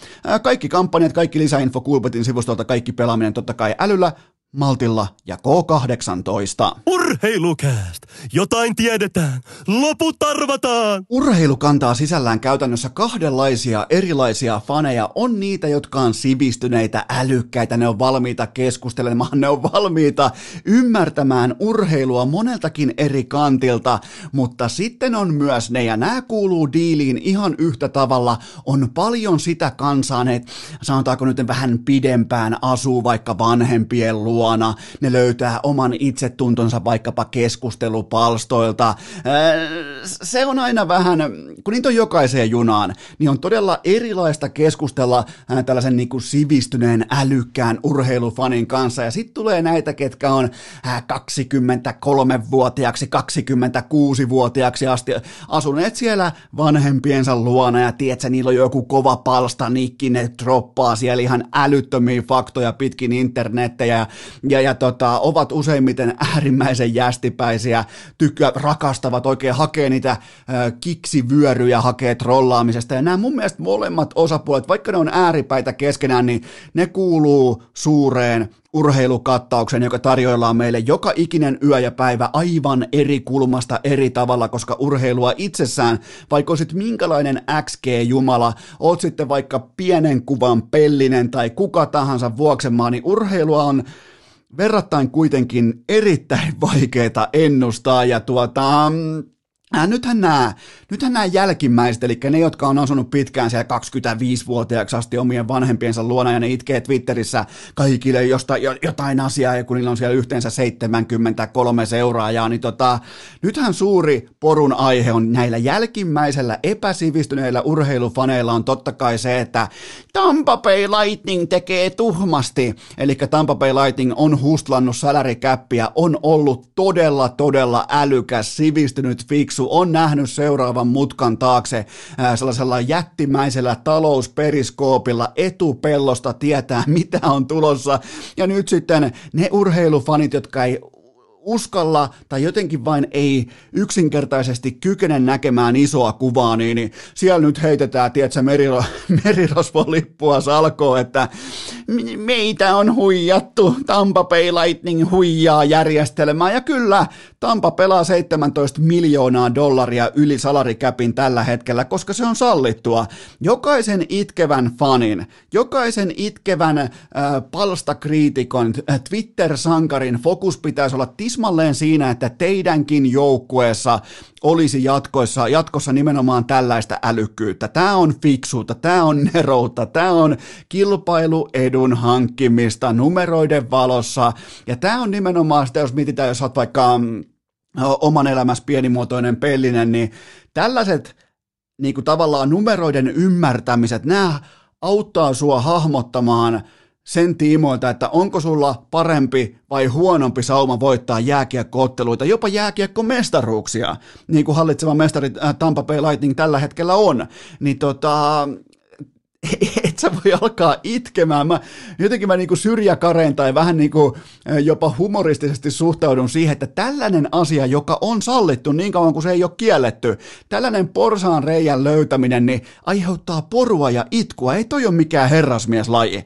kaikki kampanjat, kaikki lisäinfo Kulpetin sivustolta, kaikki pelaaminen totta kai älyllä, Maltilla ja K18. Urheilukääst! Jotain tiedetään! Loput arvataan! Urheilu kantaa sisällään käytännössä kahdenlaisia erilaisia faneja. On niitä, jotka on sivistyneitä, älykkäitä, ne on valmiita keskustelemaan, ne on valmiita ymmärtämään urheilua moneltakin eri kantilta, mutta sitten on myös ne, ja nämä kuuluu diiliin ihan yhtä tavalla, on paljon sitä kansaa, ne sanotaanko nyt vähän pidempään asuu vaikka vanhempien luona, ne löytää oman itsetuntonsa vaikkapa keskustelupalstoilta. Se on aina vähän, kun niitä on jokaiseen junaan, niin on todella erilaista keskustella tällaisen niin kuin sivistyneen, älykkään urheilufanin kanssa. Ja sitten tulee näitä, ketkä on 23-vuotiaaksi, 26-vuotiaaksi asti asuneet siellä vanhempiensa luona ja tiedätkö, niillä on joku kova palsta nikki, ne droppaa siellä ihan älyttömiä faktoja pitkin internettejä ja, ja tota, ovat useimmiten äärimmäisen jästipäisiä, tykkää, rakastavat, oikein hakee niitä kiksivyöryjä, hakee trollaamisesta. Ja nämä mun mielestä molemmat osapuolet, vaikka ne on ääripäitä keskenään, niin ne kuuluu suureen urheilukattauksen, joka tarjoillaan meille joka ikinen yö ja päivä aivan eri kulmasta eri tavalla, koska urheilua itsessään, vaikka olisit minkälainen XG-jumala, oot sitten vaikka pienen kuvan pellinen tai kuka tahansa vuoksemaan, niin urheilua on verrattain kuitenkin erittäin vaikeaa ennustaa ja tuota, Äh, nythän nämä, nythän nämä jälkimmäiset, eli ne, jotka on asunut pitkään siellä 25-vuotiaaksi asti omien vanhempiensa luona ja ne itkee Twitterissä kaikille josta, jotain asiaa, ja kun niillä on siellä yhteensä 73 seuraajaa, niin tota, nythän suuri porun aihe on näillä jälkimmäisellä epäsivistyneillä urheilufaneilla on totta kai se, että Tampa Bay Lightning tekee tuhmasti, eli Tampa Bay Lightning on hustlannut salarikäppiä, on ollut todella, todella älykäs, sivistynyt, fiksu, fiksu on nähnyt seuraavan mutkan taakse sellaisella jättimäisellä talousperiskoopilla etupellosta tietää, mitä on tulossa. Ja nyt sitten ne urheilufanit, jotka ei uskalla tai jotenkin vain ei yksinkertaisesti kykene näkemään isoa kuvaa, niin, niin siellä nyt heitetään, tiedätkö, meriro, merirosvolippua salkoon, että meitä on huijattu, Tampa Bay Lightning huijaa järjestelmää, ja kyllä, Tampa pelaa 17 miljoonaa dollaria yli salarikäpin tällä hetkellä, koska se on sallittua. Jokaisen itkevän fanin, jokaisen itkevän äh, palstakriitikon, äh, Twitter-sankarin fokus pitäisi olla tismalleen siinä, että teidänkin joukkueessa olisi jatkossa, jatkossa nimenomaan tällaista älykkyyttä. Tämä on fiksuutta, tämä on neroutta, tämä on kilpailuedun hankkimista numeroiden valossa. Ja tämä on nimenomaan sitä, jos mietitään, jos olet vaikka mm, oman elämässä pienimuotoinen pellinen, niin tällaiset niin kuin tavallaan numeroiden ymmärtämiset, nämä auttaa sua hahmottamaan – sen tiimoilta, että onko sulla parempi vai huonompi sauma voittaa jääkiekkootteluita, jopa jääkiekkomestaruuksia, niin kuin hallitseva mestari äh, Tampa Bay Lightning tällä hetkellä on, niin tota, et sä voi alkaa itkemään. Mä, jotenkin mä niinku syrjäkareen tai vähän niinku jopa humoristisesti suhtaudun siihen, että tällainen asia, joka on sallittu niin kauan kuin se ei ole kielletty, tällainen porsaan reijän löytäminen, niin aiheuttaa porua ja itkua. Ei toi ole mikään herrasmieslaji.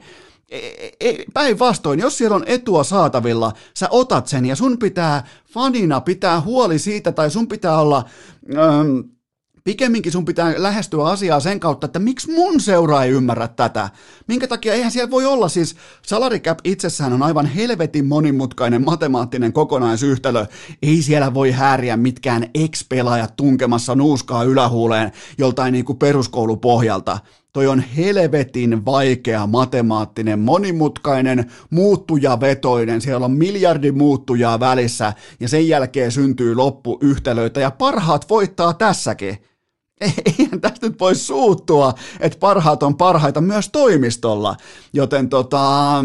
E, e, päinvastoin, jos siellä on etua saatavilla, sä otat sen ja sun pitää fanina pitää huoli siitä tai sun pitää olla... Ähm, Pikemminkin sun pitää lähestyä asiaa sen kautta, että miksi mun seura ei ymmärrä tätä. Minkä takia eihän siellä voi olla siis, salary cap itsessään on aivan helvetin monimutkainen matemaattinen kokonaisyhtälö. Ei siellä voi häriä mitkään ex-pelaajat tunkemassa nuuskaa ylähuuleen joltain niin kuin peruskoulupohjalta. Toi on helvetin vaikea matemaattinen, monimutkainen, muuttujavetoinen. Siellä on miljardi muuttujaa välissä ja sen jälkeen syntyy loppuyhtälöitä ja parhaat voittaa tässäkin. Eihän tästä nyt voi suuttua, että parhaat on parhaita myös toimistolla. Joten tota,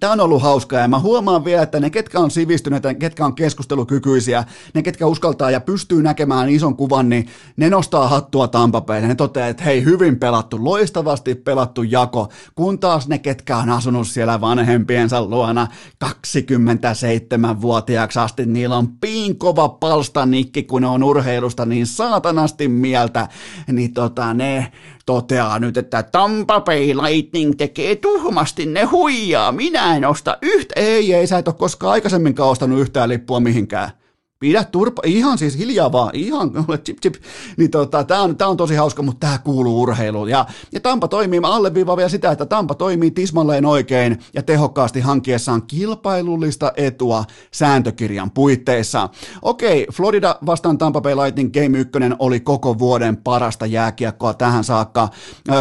Tämä on ollut hauskaa ja mä huomaan vielä, että ne ketkä on sivistyneitä, ketkä on keskustelukykyisiä, ne ketkä uskaltaa ja pystyy näkemään ison kuvan, niin ne nostaa hattua Tampapeille. Ne toteaa, että hei, hyvin pelattu, loistavasti pelattu jako, kun taas ne ketkä on asunut siellä vanhempiensa luona 27-vuotiaaksi asti, niillä on piinkova palstanikki, kun ne on urheilusta niin saatanasti mieltä, niin tota, ne, toteaa nyt, että Tampa Bay Lightning tekee tuhmasti, ne huijaa, minä en osta yhtä, ei, ei, sä et ole koskaan aikaisemminkaan ostanut yhtään lippua mihinkään. Pidä turpa, ihan siis hiljaa vaan, ihan chip chip. Niin tota, tää on, tää on tosi hauska, mutta tää kuuluu urheiluun. Ja, ja Tampa toimii, mä alleviivaan vielä sitä, että Tampa toimii tismalleen oikein ja tehokkaasti hankkiessaan kilpailullista etua sääntökirjan puitteissa. Okei, Florida vastaan Tampa Bay Lightning Game 1 oli koko vuoden parasta jääkiekkoa tähän saakka.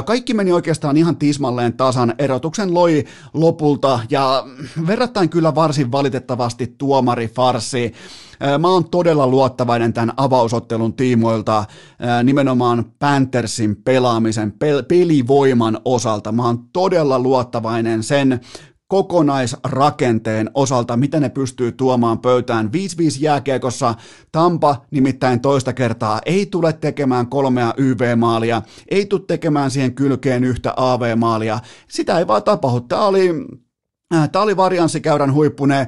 Kaikki meni oikeastaan ihan tismalleen tasan. Erotuksen loi lopulta ja verrattain kyllä varsin valitettavasti tuomari farsi. Mä oon todella luottavainen tämän avausottelun tiimoilta nimenomaan Panthersin pelaamisen, pel- pelivoiman osalta. Mä oon todella luottavainen sen kokonaisrakenteen osalta, mitä ne pystyy tuomaan pöytään. 5-5 jääkiekossa Tampa nimittäin toista kertaa ei tule tekemään kolmea YV-maalia, ei tule tekemään siihen kylkeen yhtä AV-maalia. Sitä ei vaan tapahdu. Tämä oli Tämä oli varianssikäyrän huippune,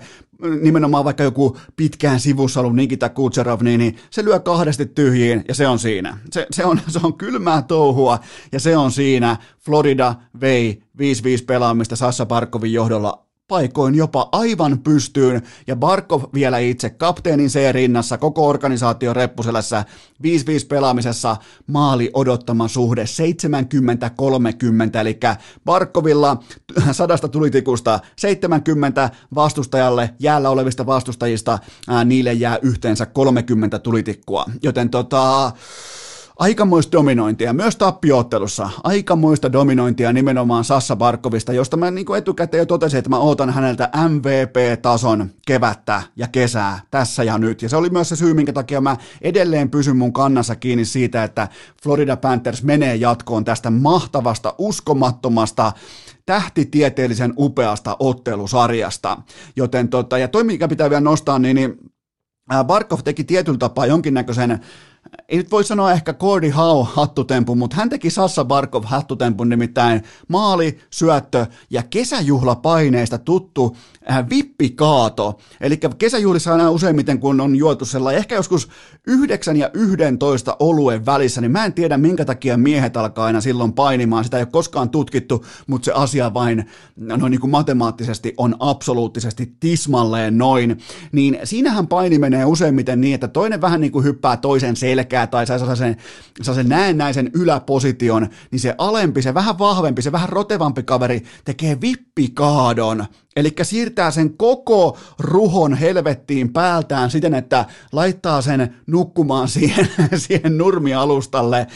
nimenomaan vaikka joku pitkään sivussa ollut Nikita Kutserov, niin, niin se lyö kahdesti tyhjiin ja se on siinä. Se, se, on, se on kylmää touhua ja se on siinä. Florida vei 5-5 pelaamista Sassa Parkovin johdolla paikoin jopa aivan pystyyn, ja Barkov vielä itse kapteenin C rinnassa, koko organisaatio reppuselässä, 5-5 pelaamisessa maali odottama suhde 70-30, eli Barkovilla sadasta tulitikusta 70 vastustajalle, jäällä olevista vastustajista, ää, niille jää yhteensä 30 tulitikkua, joten tota, aikamoista dominointia, myös tappioottelussa, aikamoista dominointia nimenomaan Sassa Barkovista, josta mä niin etukäteen jo totesin, että mä ootan häneltä MVP-tason kevättä ja kesää tässä ja nyt. Ja se oli myös se syy, minkä takia mä edelleen pysyn mun kannassa kiinni siitä, että Florida Panthers menee jatkoon tästä mahtavasta, uskomattomasta, tähtitieteellisen upeasta ottelusarjasta. Joten tota, ja toi mikä pitää vielä nostaa, niin, niin Barkov teki tietyllä tapaa jonkinnäköisen ei nyt voi sanoa ehkä Cordy Howe hattutempu, mutta hän teki Sassa Barkov hattutempun nimittäin maali, syöttö ja kesäjuhlapaineista tuttu äh, vippikaato. Eli kesäjuhlissa aina useimmiten, kun on juotu sellainen, ehkä joskus 9 ja 11 oluen välissä, niin mä en tiedä minkä takia miehet alkaa aina silloin painimaan. Sitä ei ole koskaan tutkittu, mutta se asia vain no niin kuin matemaattisesti on absoluuttisesti tismalleen noin. Niin siinähän paini menee useimmiten niin, että toinen vähän niin kuin hyppää toisen selkään selkää tai sai sellaisen, sellaisen näennäisen yläposition, niin se alempi, se vähän vahvempi, se vähän rotevampi kaveri tekee vippikaadon. Eli siirtää sen koko ruhon helvettiin päältään siten, että laittaa sen nukkumaan siihen, siihen nurmialustalle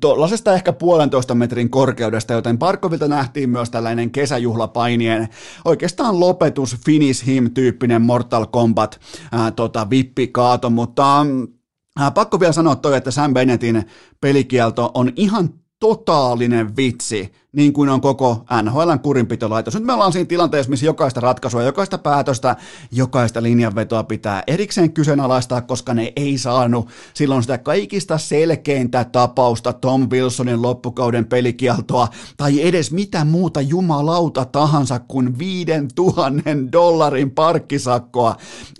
tuollaisesta ehkä puolentoista metrin korkeudesta, joten Parkovilta nähtiin myös tällainen kesäjuhlapainien oikeastaan lopetus finish him-tyyppinen Mortal Kombat ää, tota, vippikaato, mutta Äh, pakko vielä sanoa toi, että Sam Bennettin pelikielto on ihan totaalinen vitsi niin kuin on koko NHLn kurinpitolaitos. Nyt me ollaan siinä tilanteessa, missä jokaista ratkaisua, jokaista päätöstä, jokaista linjanvetoa pitää erikseen kyseenalaistaa, koska ne ei saanut silloin sitä kaikista selkeintä tapausta Tom Wilsonin loppukauden pelikieltoa tai edes mitä muuta jumalauta tahansa kuin viiden tuhannen dollarin parkkisakkoa,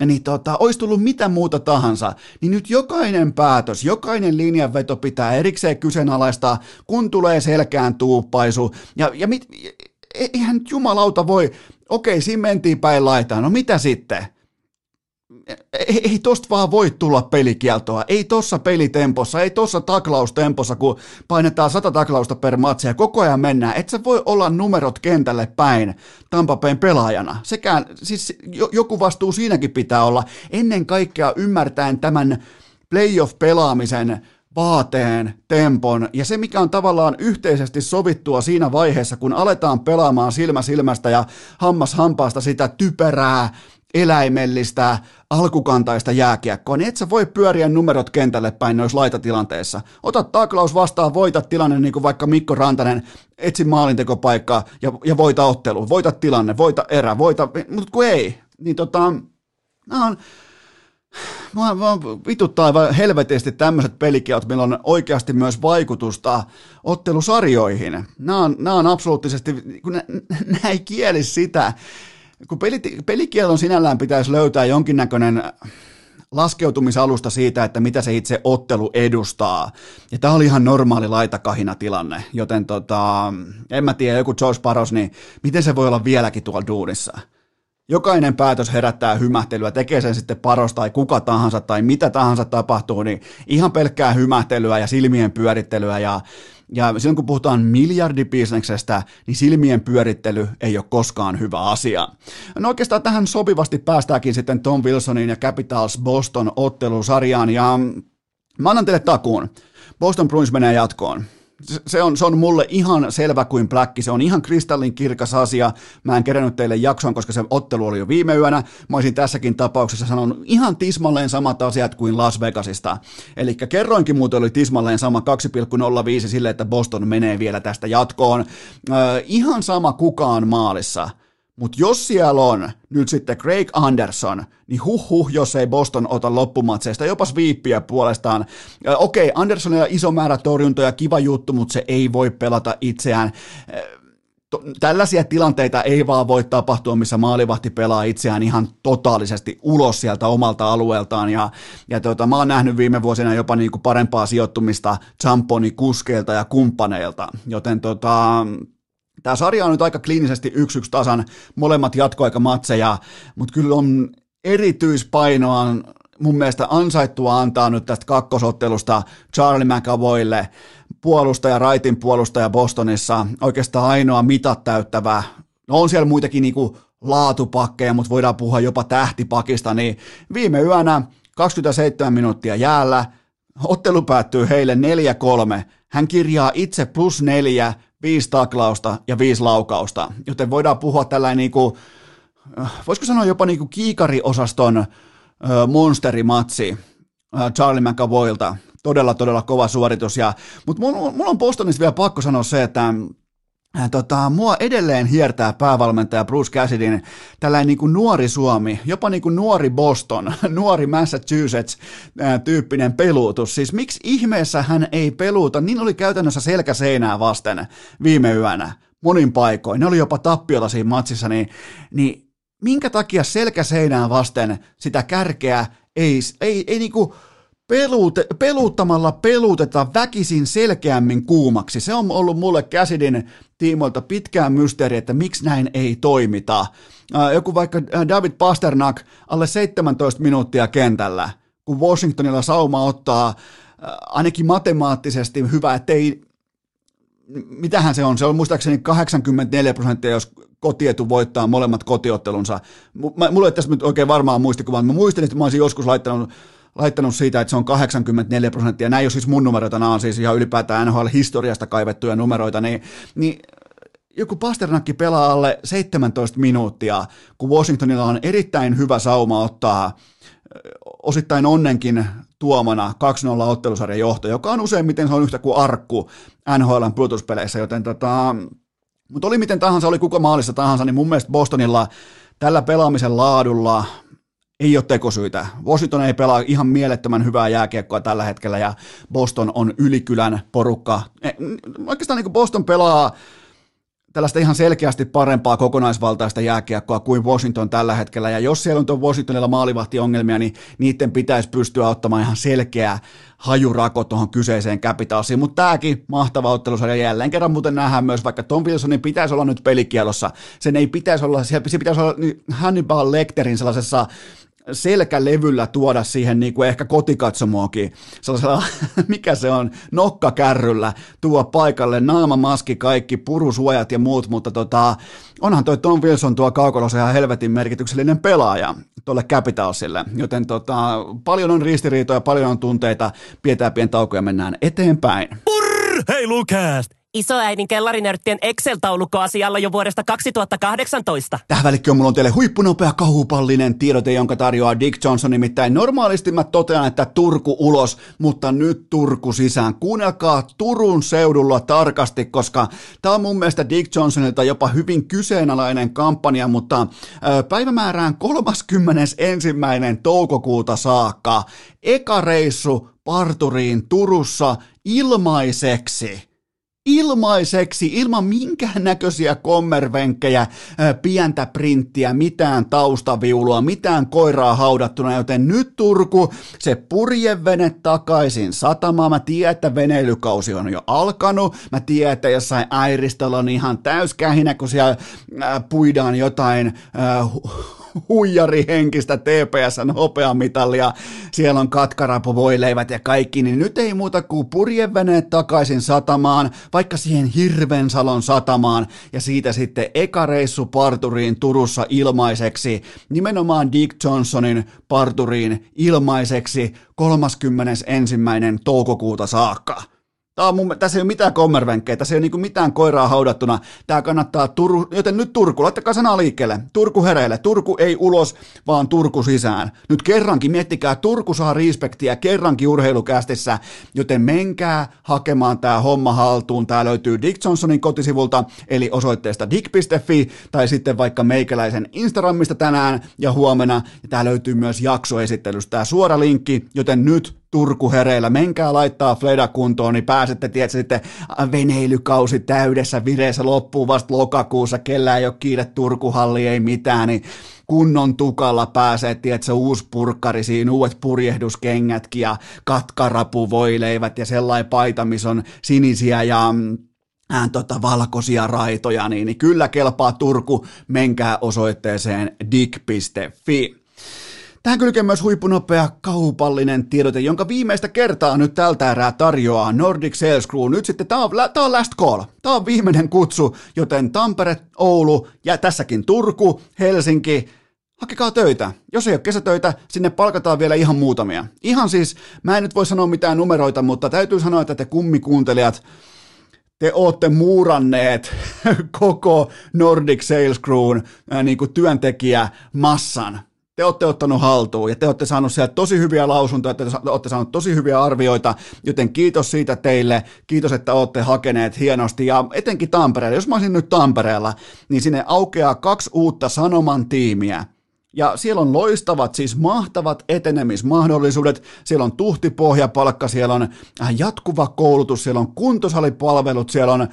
niin tota, olisi tullut mitä muuta tahansa, niin nyt jokainen päätös, jokainen linjanveto pitää erikseen kyseenalaistaa, kun tulee selkään tuuppaisu, ratkaisu. Ja, ja mit, e, eihän nyt jumalauta voi, okei, siinä mentiin päin laitaan, no mitä sitten? ei, ei tosta vaan voi tulla pelikieltoa, ei tossa pelitempossa, ei tossa taklaustempossa, kun painetaan sata taklausta per matsi ja koko ajan mennään, et sä voi olla numerot kentälle päin Tampapeen pelaajana. Sekään, siis joku vastuu siinäkin pitää olla, ennen kaikkea ymmärtäen tämän playoff-pelaamisen vaateen, tempon ja se, mikä on tavallaan yhteisesti sovittua siinä vaiheessa, kun aletaan pelaamaan silmä silmästä ja hammas hampaasta sitä typerää, eläimellistä, alkukantaista jääkiekkoa, niin et sä voi pyöriä numerot kentälle päin noissa laitatilanteissa. Ota taklaus vastaan, voita tilanne niin kuin vaikka Mikko Rantanen, etsi maalintekopaikkaa ja, ja voita ottelu, voita tilanne, voita erä, voita, mutta kun ei, niin tota, nämä on, Mua, mua vituttaa aivan helvetisti tämmöiset pelikielot, millä on oikeasti myös vaikutusta ottelusarjoihin. Nämä on, nämä on absoluuttisesti, kun nämä ei kieli sitä, kun peli, pelikielon sinällään pitäisi löytää jonkinnäköinen laskeutumisalusta siitä, että mitä se itse ottelu edustaa. Ja tämä oli ihan normaali laitakahina tilanne, joten tota, en mä tiedä, joku George Paros, niin miten se voi olla vieläkin tuolla duunissa? Jokainen päätös herättää hymähtelyä, tekee sen sitten paros tai kuka tahansa tai mitä tahansa tapahtuu, niin ihan pelkkää hymähtelyä ja silmien pyörittelyä ja ja silloin kun puhutaan miljardibisneksestä, niin silmien pyörittely ei ole koskaan hyvä asia. No oikeastaan tähän sopivasti päästäänkin sitten Tom Wilsonin ja Capitals Boston ottelusarjaan ja mä annan teille takuun. Boston Bruins menee jatkoon se on, se on mulle ihan selvä kuin pläkki, se on ihan kristallin kirkas asia. Mä en kerännyt teille jakson, koska se ottelu oli jo viime yönä. Mä olisin tässäkin tapauksessa sanonut ihan tismalleen samat asiat kuin Las Vegasista. Eli kerroinkin muuten oli tismalleen sama 2,05 sille, että Boston menee vielä tästä jatkoon. Äh, ihan sama kukaan maalissa. Mutta jos siellä on nyt sitten Craig Anderson, niin huh huh, jos ei Boston ota loppumatseista, jopa viippiä puolestaan. Okei, okay, Andersonilla iso määrä torjuntoja, kiva juttu, mutta se ei voi pelata itseään. Tällaisia tilanteita ei vaan voi tapahtua, missä maalivahti pelaa itseään ihan totaalisesti ulos sieltä omalta alueeltaan. Ja, ja tota, mä oon nähnyt viime vuosina jopa niinku parempaa sijoittumista Champoni kuskeilta ja kumppaneilta. Joten tota, Tämä sarja on nyt aika kliinisesti yksi yksi tasan, molemmat jatkoaikamatseja, mutta kyllä on erityispainoa mun mielestä ansaittua antaa nyt tästä kakkosottelusta Charlie McAvoylle, puolustaja, raitin puolustaja Bostonissa, oikeastaan ainoa mitat täyttävä. No on siellä muitakin niinku laatupakkeja, mutta voidaan puhua jopa tähtipakista, niin viime yönä 27 minuuttia jäällä, ottelu päättyy heille 4-3. Hän kirjaa itse plus neljä viisi taklausta ja viisi laukausta, joten voidaan puhua tällainen niin kuin, äh, voisiko sanoa jopa niin kuin kiikariosaston äh, monsterimatsi äh, Charlie McAvoylta. Todella, todella kova suoritus. Ja, mutta mulla, on Bostonissa vielä pakko sanoa se, että tota, mua edelleen hiertää päävalmentaja Bruce Cassidyn tällainen niin kuin nuori Suomi, jopa niin kuin nuori Boston, nuori Massachusetts ää, äh, tyyppinen peluutus. Siis miksi ihmeessä hän ei peluuta? Niin oli käytännössä selkäseinää vasten viime yönä monin paikoin. Ne oli jopa tappiota siinä matsissa, niin, niin minkä takia selkäseinää vasten sitä kärkeä ei, ei, ei niinku, peluute, peluuttamalla peluuteta väkisin selkeämmin kuumaksi. Se on ollut mulle Käsidin tiimoilta pitkään mysteeri, että miksi näin ei toimita. Joku vaikka David Pasternak alle 17 minuuttia kentällä, kun Washingtonilla sauma ottaa ainakin matemaattisesti hyvä, ettei mitähän se on, se on muistaakseni 84 prosenttia, jos kotietu voittaa molemmat kotiottelunsa. Mulla ei tässä nyt oikein varmaan muistikuva, mutta mä muistin, että mä olisin joskus laittanut laittanut siitä, että se on 84 prosenttia. Nämä ei ole siis mun numeroita, nämä on siis ihan ylipäätään NHL-historiasta kaivettuja numeroita, niin, niin joku Pasternakki pelaa alle 17 minuuttia, kun Washingtonilla on erittäin hyvä sauma ottaa osittain onnenkin tuomana 2-0 ottelusarjan johto, joka on useimmiten se on yhtä kuin arkku NHLn pudotuspeleissä, joten tota, mutta oli miten tahansa, oli kuka maalissa tahansa, niin mun mielestä Bostonilla tällä pelaamisen laadulla, ei ole tekosyitä. Washington ei pelaa ihan mielettömän hyvää jääkiekkoa tällä hetkellä ja Boston on ylikylän porukka. E, oikeastaan niin Boston pelaa tällaista ihan selkeästi parempaa kokonaisvaltaista jääkiekkoa kuin Washington tällä hetkellä. Ja jos siellä on Washingtonilla maalivahtiongelmia, niin niiden pitäisi pystyä ottamaan ihan selkeä hajurako tuohon kyseiseen Capitalsiin. Mutta tämäkin mahtava ottelusarja jälleen kerran muuten nähdään myös, vaikka Tom Wilsonin pitäisi olla nyt pelikielossa. Sen ei pitäisi olla, se pitäisi olla Hannibal Lecterin sellaisessa selkälevyllä tuoda siihen niin kuin ehkä kotikatsomoakin, sellaisella, mikä se on, nokkakärryllä tuo paikalle, naamamaski, kaikki, purusuojat ja muut, mutta tota, onhan toi Tom Wilson tuo kaukolossa ihan helvetin merkityksellinen pelaaja tuolle Capitalsille, joten tota, paljon on ristiriitoja, paljon on tunteita, pidetään pieni tauko ja mennään eteenpäin. Hei Lukast! Isoäidin kellarinörttien Excel-taulukko asialla jo vuodesta 2018. Tähän välikköön mulla on teille huippunopea kahupallinen tiedote, jonka tarjoaa Dick Johnson. Nimittäin normaalisti mä totean, että Turku ulos, mutta nyt Turku sisään. Kuunnelkaa Turun seudulla tarkasti, koska tämä on mun mielestä Dick Johnsonilta jopa hyvin kyseenalainen kampanja, mutta päivämäärään 31. toukokuuta saakka. Eka reissu parturiin Turussa ilmaiseksi ilmaiseksi, ilman minkään näköisiä kommervenkkejä, pientä printtiä, mitään taustaviulua, mitään koiraa haudattuna, joten nyt Turku, se purjevene takaisin satamaan. Mä tiedän, että veneilykausi on jo alkanut. Mä tiedän, että jossain Airistöllä on ihan täyskähinä, kun siellä puidaan jotain äh, huijarihenkistä TPSn hopeamitalia, siellä on katkarapuvoileivät ja kaikki, niin nyt ei muuta kuin purjeveneet takaisin satamaan, vaikka siihen Hirvensalon satamaan, ja siitä sitten eka reissu parturiin Turussa ilmaiseksi, nimenomaan Dick Johnsonin parturiin ilmaiseksi 31. toukokuuta saakka. Tämä on mun, tässä ei ole mitään kommervenkkejä, tässä ei ole niin mitään koiraa haudattuna. Tämä kannattaa, Turu, joten nyt Turku, laittakaa sanaa liikkeelle. Turku hereille. Turku ei ulos, vaan Turku sisään. Nyt kerrankin, miettikää, Turku saa respektiä kerrankin urheilukästissä, joten menkää hakemaan tämä homma haltuun. Tämä löytyy Dick Johnsonin kotisivulta, eli osoitteesta dick.fi, tai sitten vaikka meikäläisen Instagramista tänään ja huomenna. Ja tämä löytyy myös jaksoesittelystä, tämä suora linkki, joten nyt Turku hereillä, menkää laittaa Fleda kuntoon, niin pääsette, tiedätkö, sitten veneilykausi täydessä vireessä loppuu vasta lokakuussa, kellä ei ole kiire Turkuhalli, ei mitään, niin kunnon tukalla pääsee, tiedätkö, uusi purkkari, siinä uudet purjehduskengätkin ja katkarapuvoileivät ja sellainen paita, missä on sinisiä ja mm, tota, valkoisia raitoja, niin, niin kyllä kelpaa Turku, menkää osoitteeseen dig.fi. Tähän kylkee myös huippunopea kaupallinen tiedote, jonka viimeistä kertaa nyt tältä erää tarjoaa Nordic Sales Crew. Nyt sitten tämä on, tää on last call, tämä on viimeinen kutsu, joten Tampere, Oulu ja tässäkin Turku, Helsinki, hakekaa töitä. Jos ei ole kesätöitä, sinne palkataan vielä ihan muutamia. Ihan siis, mä en nyt voi sanoa mitään numeroita, mutta täytyy sanoa, että te kummikuuntelijat, te ootte muuranneet koko Nordic Sales Crewn niin kuin työntekijä massan te olette ottanut haltuun ja te olette saanut sieltä tosi hyviä lausuntoja, te olette saanut tosi hyviä arvioita, joten kiitos siitä teille, kiitos, että olette hakeneet hienosti. Ja etenkin Tampereella, jos mä olisin nyt Tampereella, niin sinne aukeaa kaksi uutta Sanoman tiimiä, ja siellä on loistavat, siis mahtavat etenemismahdollisuudet, siellä on tuhtipohjapalkka, siellä on äh, jatkuva koulutus, siellä on kuntosalipalvelut, siellä on, äh,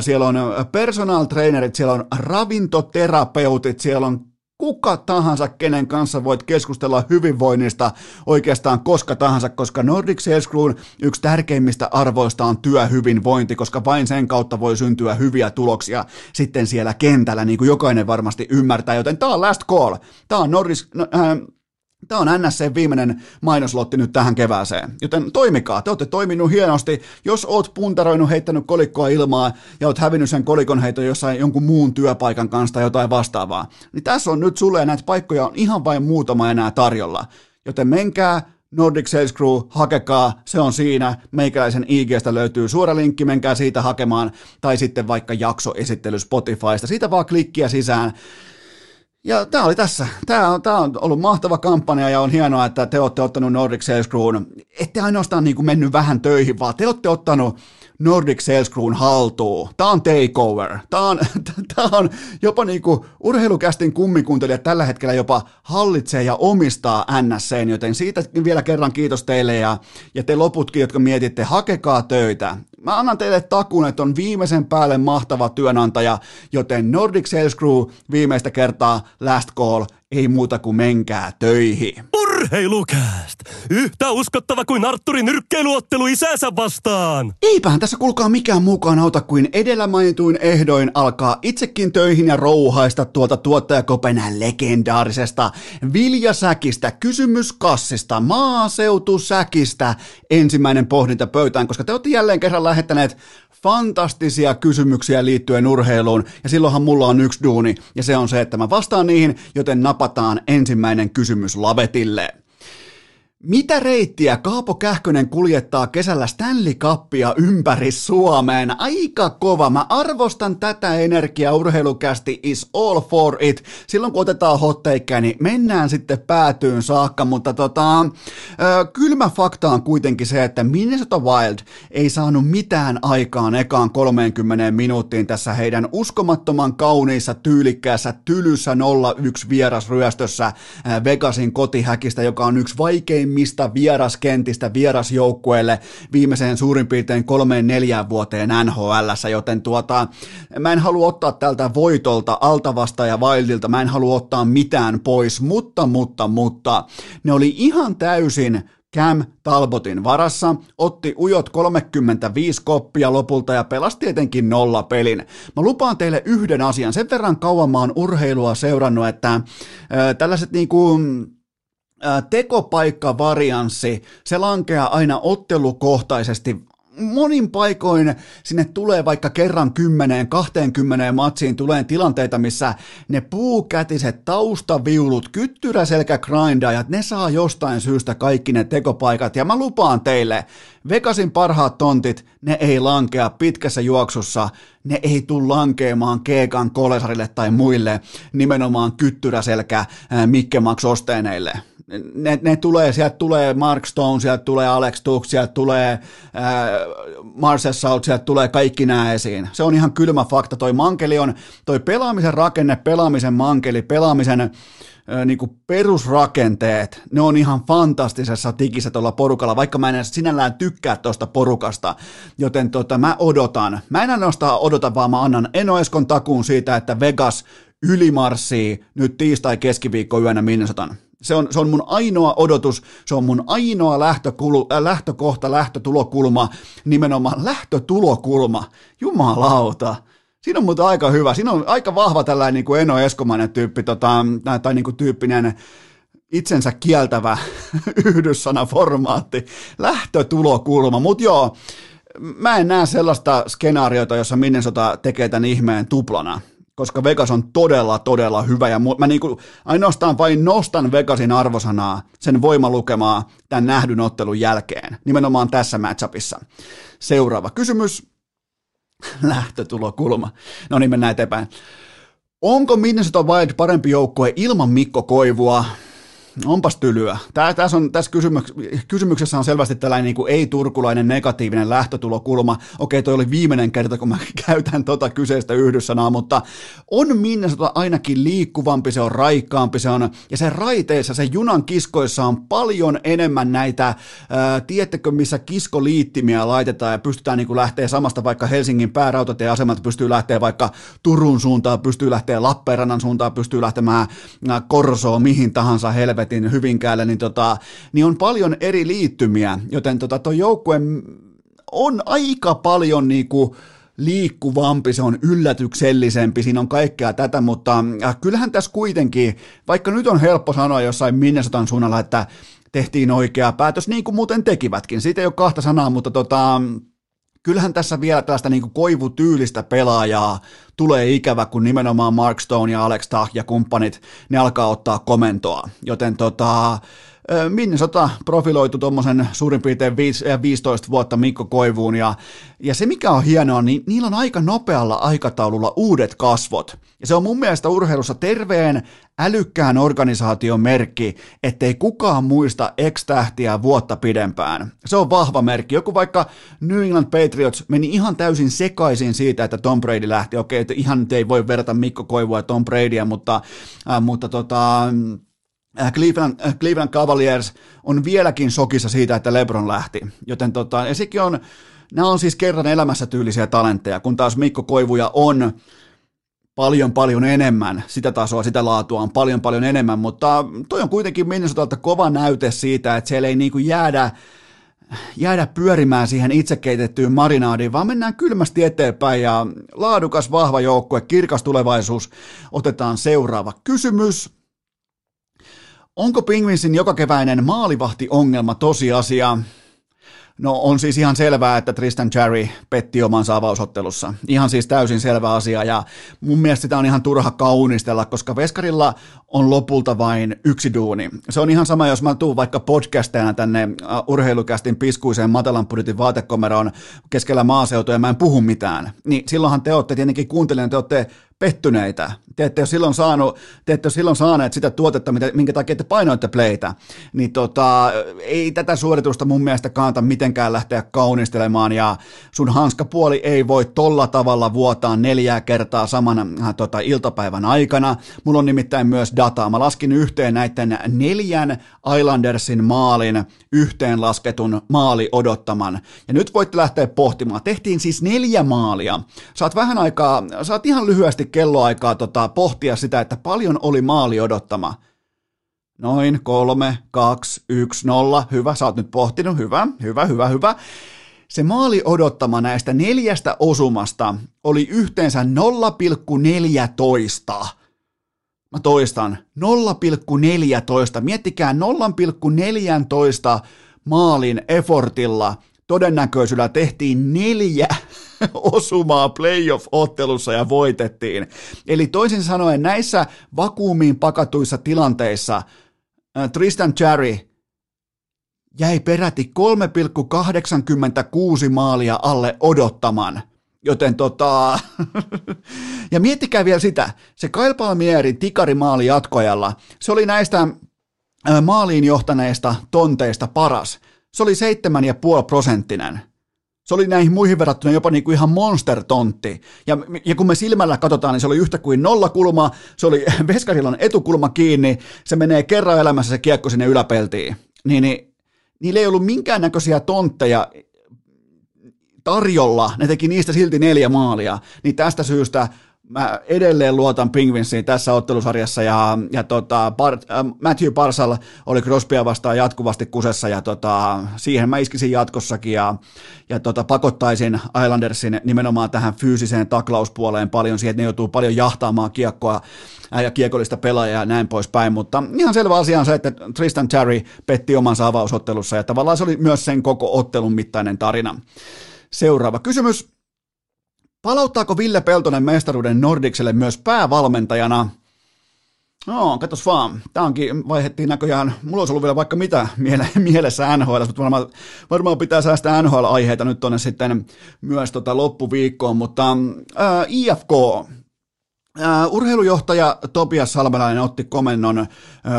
siellä on personal trainerit, siellä on ravintoterapeutit, siellä on kuka tahansa, kenen kanssa voit keskustella hyvinvoinnista oikeastaan koska tahansa, koska Nordic Sales Crewn yksi tärkeimmistä arvoista on työhyvinvointi, koska vain sen kautta voi syntyä hyviä tuloksia sitten siellä kentällä, niin kuin jokainen varmasti ymmärtää, joten tämä on last call. Tämä on Nordic, äh, Tämä on NSC viimeinen mainoslotti nyt tähän kevääseen, joten toimikaa, te olette toiminut hienosti. Jos oot puntaroinut, heittänyt kolikkoa ilmaa ja oot hävinnyt sen kolikon heito jossain jonkun muun työpaikan kanssa tai jotain vastaavaa, niin tässä on nyt sulle ja näitä paikkoja on ihan vain muutama enää tarjolla. Joten menkää Nordic Sales Crew, hakekaa, se on siinä. Meikäläisen IGstä löytyy suora linkki, menkää siitä hakemaan, tai sitten vaikka jaksoesittely Spotifysta. Siitä vaan klikkiä sisään ja tämä oli tässä. Tämä on, tämä on ollut mahtava kampanja ja on hienoa, että te olette ottanut Nordic Sales Crewn. Ette ainoastaan niin kuin mennyt vähän töihin, vaan te olette ottanut Nordic Sales Crewn haltuun. Tämä on takeover. Tämä on, tämä on jopa niin kuin urheilukästin kummikuuntelijat tällä hetkellä jopa hallitsee ja omistaa NSC, joten siitä vielä kerran kiitos teille ja, ja te loputkin, jotka mietitte, hakekaa töitä. Mä annan teille takuun, että on viimeisen päälle mahtava työnantaja, joten Nordic Sales Crew viimeistä kertaa last call, ei muuta kuin menkää töihin. Urheilukääst! Yhtä uskottava kuin Arturin nyrkkeiluottelu isänsä vastaan! Eipähän tässä kulkaa mikään mukaan auta kuin edellä mainituin ehdoin alkaa itsekin töihin ja rouhaista tuolta tuottajakopenän legendaarisesta viljasäkistä, kysymyskassista, maaseutusäkistä ensimmäinen pohdinta pöytään, koska te olette jälleen kerran lähettäneet fantastisia kysymyksiä liittyen urheiluun, ja silloinhan mulla on yksi duuni, ja se on se, että mä vastaan niihin, joten napataan ensimmäinen kysymys lavetille. Mitä reittiä Kaapo Kähkönen kuljettaa kesällä Stanley Cupia ympäri Suomeen? Aika kova. Mä arvostan tätä energiaa. Urheilukästi is all for it. Silloin kun otetaan hotteikkäin, niin mennään sitten päätyyn saakka, mutta tota, kylmä fakta on kuitenkin se, että Minnesota Wild ei saanut mitään aikaan ekaan 30 minuuttiin tässä heidän uskomattoman kauniissa, tyylikkäässä, tylyssä 0-1 vierasryöstössä Vegasin kotihäkistä, joka on yksi vaikein kalliimmista vieraskentistä vierasjoukkueelle viimeiseen suurin piirtein kolmeen neljään vuoteen NHL, joten tuota, mä en halua ottaa tältä voitolta Altavasta ja Wildilta, mä en halua ottaa mitään pois, mutta, mutta, mutta, ne oli ihan täysin Cam Talbotin varassa, otti ujot 35 koppia lopulta ja pelasi tietenkin nolla pelin. Mä lupaan teille yhden asian, sen verran kauan mä oon urheilua seurannut, että äh, tällaiset niinku tekopaikkavarianssi, se lankeaa aina ottelukohtaisesti. Monin paikoin sinne tulee vaikka kerran kymmeneen, kahteenkymmeneen matsiin tulee tilanteita, missä ne puukätiset taustaviulut, kyttyräselkä grindajat, ne saa jostain syystä kaikki ne tekopaikat. Ja mä lupaan teille, Vegasin parhaat tontit, ne ei lankea pitkässä juoksussa, ne ei tule lankeamaan Keekan kolesarille tai muille nimenomaan kyttyräselkä Mikke Max Osteeneille ne, ne tulee, sieltä tulee Mark Stone, sieltä tulee Alex Tuch, sieltä tulee äh, Marcel Salt, sieltä tulee kaikki nämä esiin. Se on ihan kylmä fakta. Toi mankeli on, toi pelaamisen rakenne, pelaamisen mankeli, pelaamisen äh, niin kuin perusrakenteet, ne on ihan fantastisessa tikissä tuolla porukalla, vaikka mä en edes sinällään tykkää tuosta porukasta, joten tota, mä odotan. Mä en ainoastaan odota, vaan mä annan Enoeskon takuun siitä, että Vegas ylimarssii nyt tiistai keskiviikko yönä Minnesotan. Se on, se on mun ainoa odotus, se on mun ainoa lähtökulu, äh, lähtökohta, lähtötulokulma, nimenomaan lähtötulokulma. Jumalauta. Siinä on muuten aika hyvä. Siinä on aika vahva tällainen niin kuin Eno Eskomainen tyyppi, tota, tai niin kuin tyyppinen itsensä kieltävä yhdyssanaformaatti, lähtötulokulma. Mutta joo, mä en näe sellaista skenaariota, jossa Minnesota tekee tämän ihmeen tuplana koska Vegas on todella, todella hyvä, ja mä niinku ainoastaan vain nostan Vegasin arvosanaa, sen voimalukemaa tämän nähdyn ottelun jälkeen, nimenomaan tässä matchupissa. Seuraava kysymys, lähtötulokulma. No niin, mennään eteenpäin. Onko Minnesota Wild parempi joukkue ilman Mikko Koivua? Onpas tylyä. Tää, tässä, on, tässä kysymyks- kysymyksessä on selvästi tällainen niin kuin ei-turkulainen negatiivinen lähtötulokulma. Okei, toi oli viimeinen kerta, kun mä käytän tota kyseistä yhdyssanaa, mutta on Minnesota ainakin liikkuvampi, se on raikkaampi, se on, ja se raiteissa, se junan kiskoissa on paljon enemmän näitä, ää, tiedättekö, missä kiskoliittimiä laitetaan ja pystytään niin kuin lähteä samasta vaikka Helsingin päärautatieasemalta, pystyy lähteä vaikka Turun suuntaan, pystyy lähteä Lappeenrannan suuntaan, pystyy lähtemään Korsoon, mihin tahansa helvetin helvetin Hyvinkäällä, niin, tota, niin on paljon eri liittymiä, joten tota, tuo joukkue on aika paljon niinku liikkuvampi, se on yllätyksellisempi, siinä on kaikkea tätä, mutta äh, kyllähän tässä kuitenkin, vaikka nyt on helppo sanoa jossain Minnesotan suunnalla, että tehtiin oikea päätös, niin kuin muuten tekivätkin, siitä ei ole kahta sanaa, mutta tota, kyllähän tässä vielä tällaista niin koivutyylistä pelaajaa tulee ikävä, kun nimenomaan Mark Stone ja Alex Tah ja kumppanit, ne alkaa ottaa komentoa. Joten tota, Minnesota profiloitu tuommoisen suurin piirtein 15 vuotta Mikko Koivuun ja, ja se mikä on hienoa, niin niillä on aika nopealla aikataululla uudet kasvot. Ja se on mun mielestä urheilussa terveen, älykkään organisaation merkki, ettei kukaan muista ex-tähtiä vuotta pidempään. Se on vahva merkki. Joku vaikka New England Patriots meni ihan täysin sekaisin siitä, että Tom Brady lähti. Okei, että ihan ei voi verrata Mikko Koivua ja Tom Bradya, mutta, äh, mutta tota, Cleveland, äh, Cleveland Cavaliers on vieläkin sokissa siitä, että LeBron lähti. Joten tota, ja sekin on, nämä on siis kerran elämässä tyylisiä talentteja, kun taas Mikko Koivuja on paljon paljon enemmän, sitä tasoa, sitä laatua on paljon paljon enemmän, mutta toi on kuitenkin Minnesotalta kova näyte siitä, että siellä ei niinku jäädä, jäädä pyörimään siihen itse keitettyyn marinaadiin, vaan mennään kylmästi eteenpäin ja laadukas, vahva joukkue, kirkas tulevaisuus. Otetaan seuraava kysymys. Onko Pingvinsin jokakeväinen maalivahti-ongelma tosiasia? No on siis ihan selvää, että Tristan Cherry petti omansa avausottelussa. Ihan siis täysin selvä asia ja mun mielestä sitä on ihan turha kaunistella, koska Veskarilla on lopulta vain yksi duuni. Se on ihan sama, jos mä tuun vaikka podcastina tänne urheilukästin piskuiseen matalan budjetin vaatekomeroon keskellä maaseutua ja mä en puhu mitään. Niin silloinhan te olette tietenkin kuuntelijana, te olette pettyneitä. Te ette ole silloin, saanut, te ette ole silloin saaneet sitä tuotetta, minkä takia te painoitte playtä. Niin tota, ei tätä suoritusta mun mielestä kannata mitenkään lähteä kaunistelemaan ja sun hanskapuoli ei voi tolla tavalla vuotaa neljää kertaa samana äh, tota, iltapäivän aikana. Mulla on nimittäin myös dataa. Mä laskin yhteen näiden neljän Islandersin maalin yhteenlasketun maali odottaman. Ja nyt voitte lähteä pohtimaan. Tehtiin siis neljä maalia. Saat vähän aikaa, saat ihan lyhyesti kelloaikaa tota, pohtia sitä, että paljon oli maali odottama. Noin, kolme, kaksi, yksi, nolla. Hyvä, sä oot nyt pohtinut. Hyvä, hyvä, hyvä, hyvä. Se maali odottama näistä neljästä osumasta oli yhteensä 0,14. Mä toistan, 0,14. Miettikää 0,14 maalin effortilla todennäköisyydellä tehtiin neljä osumaa playoff-ottelussa ja voitettiin. Eli toisin sanoen näissä vakuumiin pakatuissa tilanteissa Tristan Cherry jäi peräti 3,86 maalia alle odottaman. Joten tota, ja miettikää vielä sitä, se Kyle Palmierin tikarimaali jatkojalla, se oli näistä maaliin johtaneista tonteista paras. Se oli 7,5 prosenttinen. Se oli näihin muihin verrattuna jopa niin kuin ihan monster-tontti. Ja, ja kun me silmällä katsotaan, niin se oli yhtä kuin nollakulma, se oli Veskarillan etukulma kiinni, se menee kerran elämässä se kiekko sinne yläpeltiin. Niin, niin niillä ei ollut minkäännäköisiä tontteja tarjolla, ne teki niistä silti neljä maalia, niin tästä syystä mä edelleen luotan Pingvinsiin tässä ottelusarjassa. Ja, ja tota, Bar, äh, Matthew Parsal oli Crosbya vastaan jatkuvasti kusessa ja tota, siihen mä iskisin jatkossakin. Ja, ja tota, pakottaisin Islandersin nimenomaan tähän fyysiseen taklauspuoleen paljon siihen, että ne joutuu paljon jahtaamaan kiekkoa äh, ja kiekollista pelaajaa ja näin poispäin, mutta ihan selvä asia on se, että Tristan Cherry petti omansa avausottelussa ja tavallaan se oli myös sen koko ottelun mittainen tarina. Seuraava kysymys. Palauttaako Ville Peltonen mestaruuden Nordikselle myös päävalmentajana? No, katos vaan. Tämä onkin, vaihettiin näköjään, mulla olisi ollut vielä vaikka mitä miele, mielessä NHL, mutta varmaan, varmaan pitää säästää NHL-aiheita nyt tuonne sitten myös tota loppuviikkoon, mutta ää, IFK, urheilujohtaja Topias Salmelainen otti komennon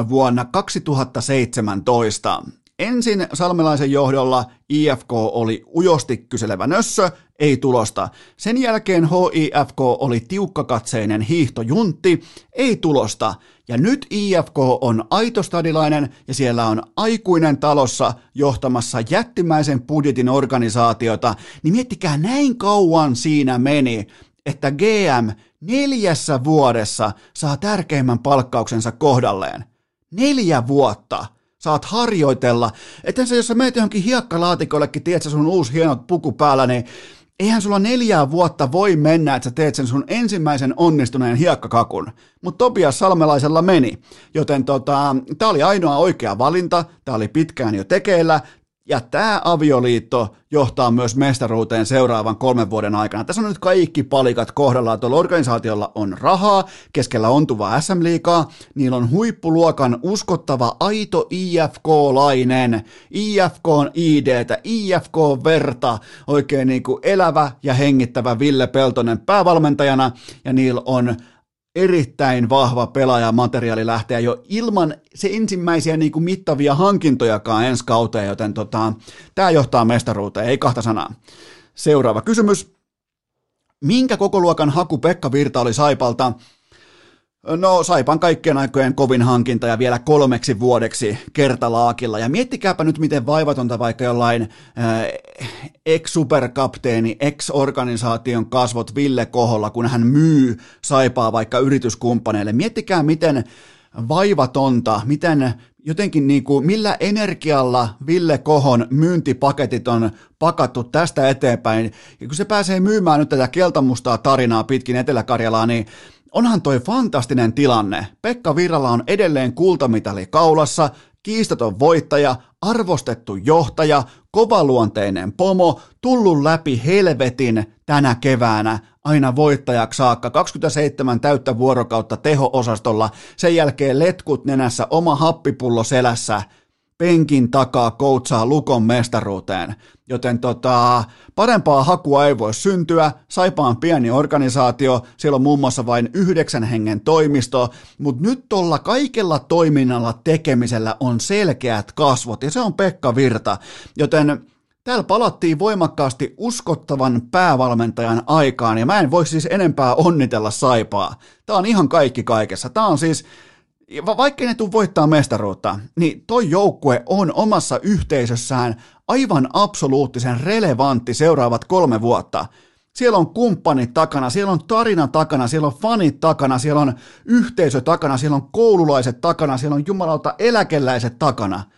vuonna 2017. Ensin Salmelaisen johdolla IFK oli ujosti kyselevä nössö, ei tulosta. Sen jälkeen HIFK oli tiukkakatseinen hiihtojuntti, ei tulosta. Ja nyt IFK on aitostadilainen ja siellä on aikuinen talossa johtamassa jättimäisen budjetin organisaatiota. Niin miettikää näin kauan siinä meni, että GM neljässä vuodessa saa tärkeimmän palkkauksensa kohdalleen. Neljä vuotta saat harjoitella. Eten se, jos sä meet johonkin hiekkalaatikollekin, tiedät sun uusi hieno puku päällä, niin eihän sulla neljää vuotta voi mennä, että sä teet sen sun ensimmäisen onnistuneen hiekkakakun. Mutta Topias Salmelaisella meni. Joten tota, tämä oli ainoa oikea valinta, tämä oli pitkään jo tekeillä, ja tämä avioliitto johtaa myös mestaruuteen seuraavan kolmen vuoden aikana. Tässä on nyt kaikki palikat kohdallaan. Tuolla organisaatiolla on rahaa, keskellä ontuvaa SM-liikaa, niillä on huippuluokan uskottava aito IFK-lainen, IFK on IDtä, IFK verta, oikein niin kuin elävä ja hengittävä Ville Peltonen päävalmentajana, ja niillä on erittäin vahva pelaajamateriaali lähteä jo ilman se ensimmäisiä niin kuin mittavia hankintojakaan ensi kauteen, joten tota, tämä johtaa mestaruuteen, ei kahta sanaa. Seuraava kysymys. Minkä koko luokan haku Pekka Virta oli Saipalta? No Saipan kaikkien aikojen kovin hankinta ja vielä kolmeksi vuodeksi kertalaakilla. Ja miettikääpä nyt miten vaivatonta vaikka jollain äh, ex-superkapteeni, ex-organisaation kasvot Ville Koholla, kun hän myy Saipaa vaikka yrityskumppaneille. Miettikää miten vaivatonta, miten jotenkin niin kuin, millä energialla Ville Kohon myyntipaketit on pakattu tästä eteenpäin. Ja kun se pääsee myymään nyt tätä keltamustaa tarinaa pitkin Etelä-Karjalaa, niin Onhan toi fantastinen tilanne. Pekka Virralla on edelleen kultamitali kaulassa, kiistaton voittaja, arvostettu johtaja, kovaluonteinen pomo, tullut läpi helvetin tänä keväänä aina voittajaksi saakka, 27 täyttä vuorokautta teho-osastolla, sen jälkeen letkut nenässä, oma happipullo selässä. Penkin takaa koutsaa Lukon mestaruuteen. Joten tota, parempaa hakua ei voi syntyä. Saipa on pieni organisaatio, siellä on muun muassa vain yhdeksän hengen toimisto, mutta nyt tuolla kaikella toiminnalla tekemisellä on selkeät kasvot, ja se on Pekka Virta. Joten Täällä palattiin voimakkaasti uskottavan päävalmentajan aikaan, ja mä en voi siis enempää onnitella Saipaa. Tää on ihan kaikki kaikessa. Tää on siis, vaikka ne tuu voittaa mestaruutta, niin toi joukkue on omassa yhteisössään aivan absoluuttisen relevantti seuraavat kolme vuotta. Siellä on kumppanit takana, siellä on tarina takana, siellä on fanit takana, siellä on yhteisö takana, siellä on koululaiset takana, siellä on jumalalta eläkeläiset takana –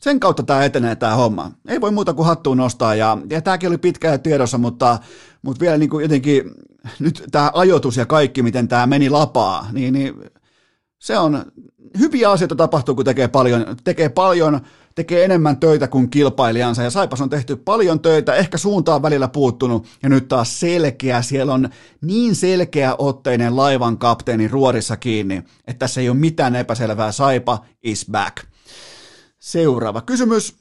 sen kautta tämä etenee tämä homma. Ei voi muuta kuin hattuun nostaa ja, ja tämäkin oli pitkään tiedossa, mutta, mutta vielä niin kuin jotenkin nyt tämä ajoitus ja kaikki, miten tämä meni lapaa, niin, niin se on hyviä asioita tapahtuu, kun tekee paljon, tekee paljon, tekee enemmän töitä kuin kilpailijansa ja Saipas on tehty paljon töitä, ehkä suunta on välillä puuttunut ja nyt taas selkeä, siellä on niin selkeä otteinen laivan kapteeni ruorissa kiinni, että tässä ei ole mitään epäselvää, Saipa is back. Seuraava kysymys.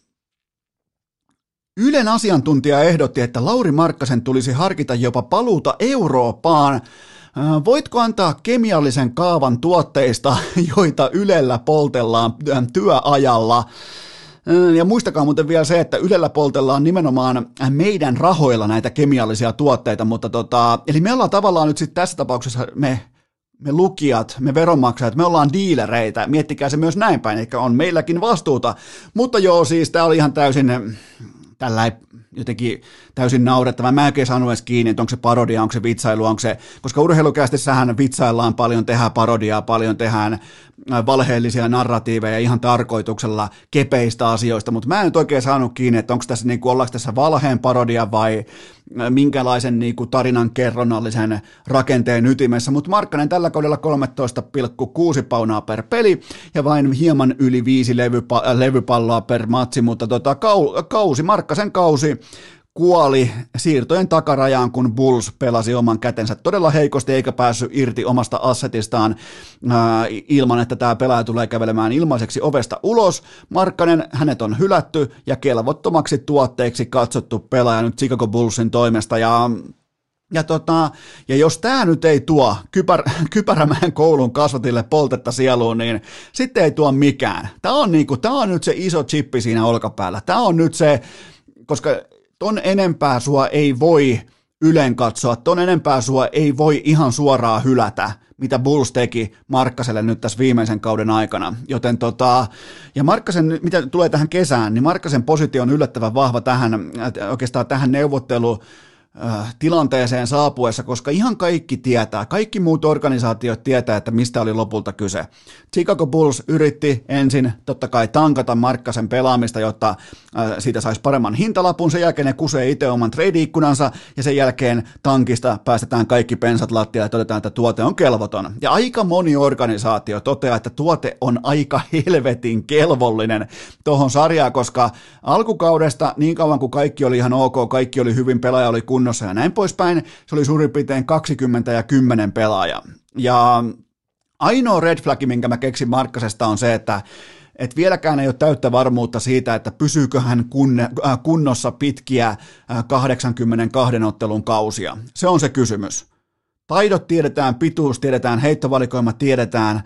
Ylen asiantuntija ehdotti, että Lauri Markkasen tulisi harkita jopa paluuta Eurooppaan. Voitko antaa kemiallisen kaavan tuotteista, joita Ylellä poltellaan työajalla? Ja muistakaa muuten vielä se, että Ylellä poltellaan nimenomaan meidän rahoilla näitä kemiallisia tuotteita, mutta tota, eli me ollaan tavallaan nyt sitten tässä tapauksessa me me lukijat, me veronmaksajat, me ollaan diilereitä, miettikää se myös näin päin, eikä on meilläkin vastuuta. Mutta joo, siis tämä oli ihan täysin tällä jotenkin täysin naurettava. Mä en saanut edes kiinni, että onko se parodia, onko se vitsailu, onko se, koska urheilukästissähän vitsaillaan paljon, tehdään parodiaa, paljon tehdään valheellisia narratiiveja ihan tarkoituksella kepeistä asioista, mutta mä en nyt oikein saanut kiinni, että onko tässä, niin kuin, ollaanko tässä valheen parodia vai minkälaisen niin kuin, tarinan kerronnallisen rakenteen ytimessä, mutta Markkanen tällä kaudella 13,6 paunaa per peli ja vain hieman yli viisi levypa- levypalloa per matsi, mutta tota, kau- kausi, Markkasen kausi kuoli siirtojen takarajaan, kun Bulls pelasi oman kätensä todella heikosti eikä päässyt irti omasta assetistaan ää, ilman, että tämä pelaaja tulee kävelemään ilmaiseksi ovesta ulos. Markkanen, hänet on hylätty ja kelvottomaksi tuotteeksi katsottu pelaaja nyt Chicago Bullsin toimesta ja ja, tota, ja jos tämä nyt ei tuo kypär, Kypärämäen koulun kasvatille poltetta sieluun, niin sitten ei tuo mikään. Tämä on, niinku, tää on nyt se iso chippi siinä olkapäällä. Tämä on nyt se, koska ton enempää sua ei voi Ylen katsoa, ton enempää sua ei voi ihan suoraan hylätä, mitä Bulls teki Markkaselle nyt tässä viimeisen kauden aikana. Joten tota, ja Markkasen, mitä tulee tähän kesään, niin Markkasen positio on yllättävän vahva tähän, oikeastaan tähän neuvotteluun Äh, tilanteeseen saapuessa, koska ihan kaikki tietää, kaikki muut organisaatiot tietää, että mistä oli lopulta kyse. Chicago Bulls yritti ensin totta kai tankata Markkasen pelaamista, jotta äh, siitä saisi paremman hintalapun, sen jälkeen ne kusee itse oman trade-ikkunansa ja sen jälkeen tankista päästetään kaikki pensat lattia ja todetaan, että tuote on kelvoton. Ja aika moni organisaatio toteaa, että tuote on aika helvetin kelvollinen tuohon sarjaan, koska alkukaudesta niin kauan kuin kaikki oli ihan ok, kaikki oli hyvin, pelaaja oli kunnossa, kunnossa ja näin poispäin. Se oli suurin piirtein 20 ja 10 pelaaja. Ja ainoa red flag, minkä mä keksin Markkasesta on se, että et vieläkään ei ole täyttä varmuutta siitä, että pysyykö hän äh, kunnossa pitkiä äh, 82 ottelun kausia. Se on se kysymys. Taidot tiedetään, pituus tiedetään, heittovalikoima tiedetään,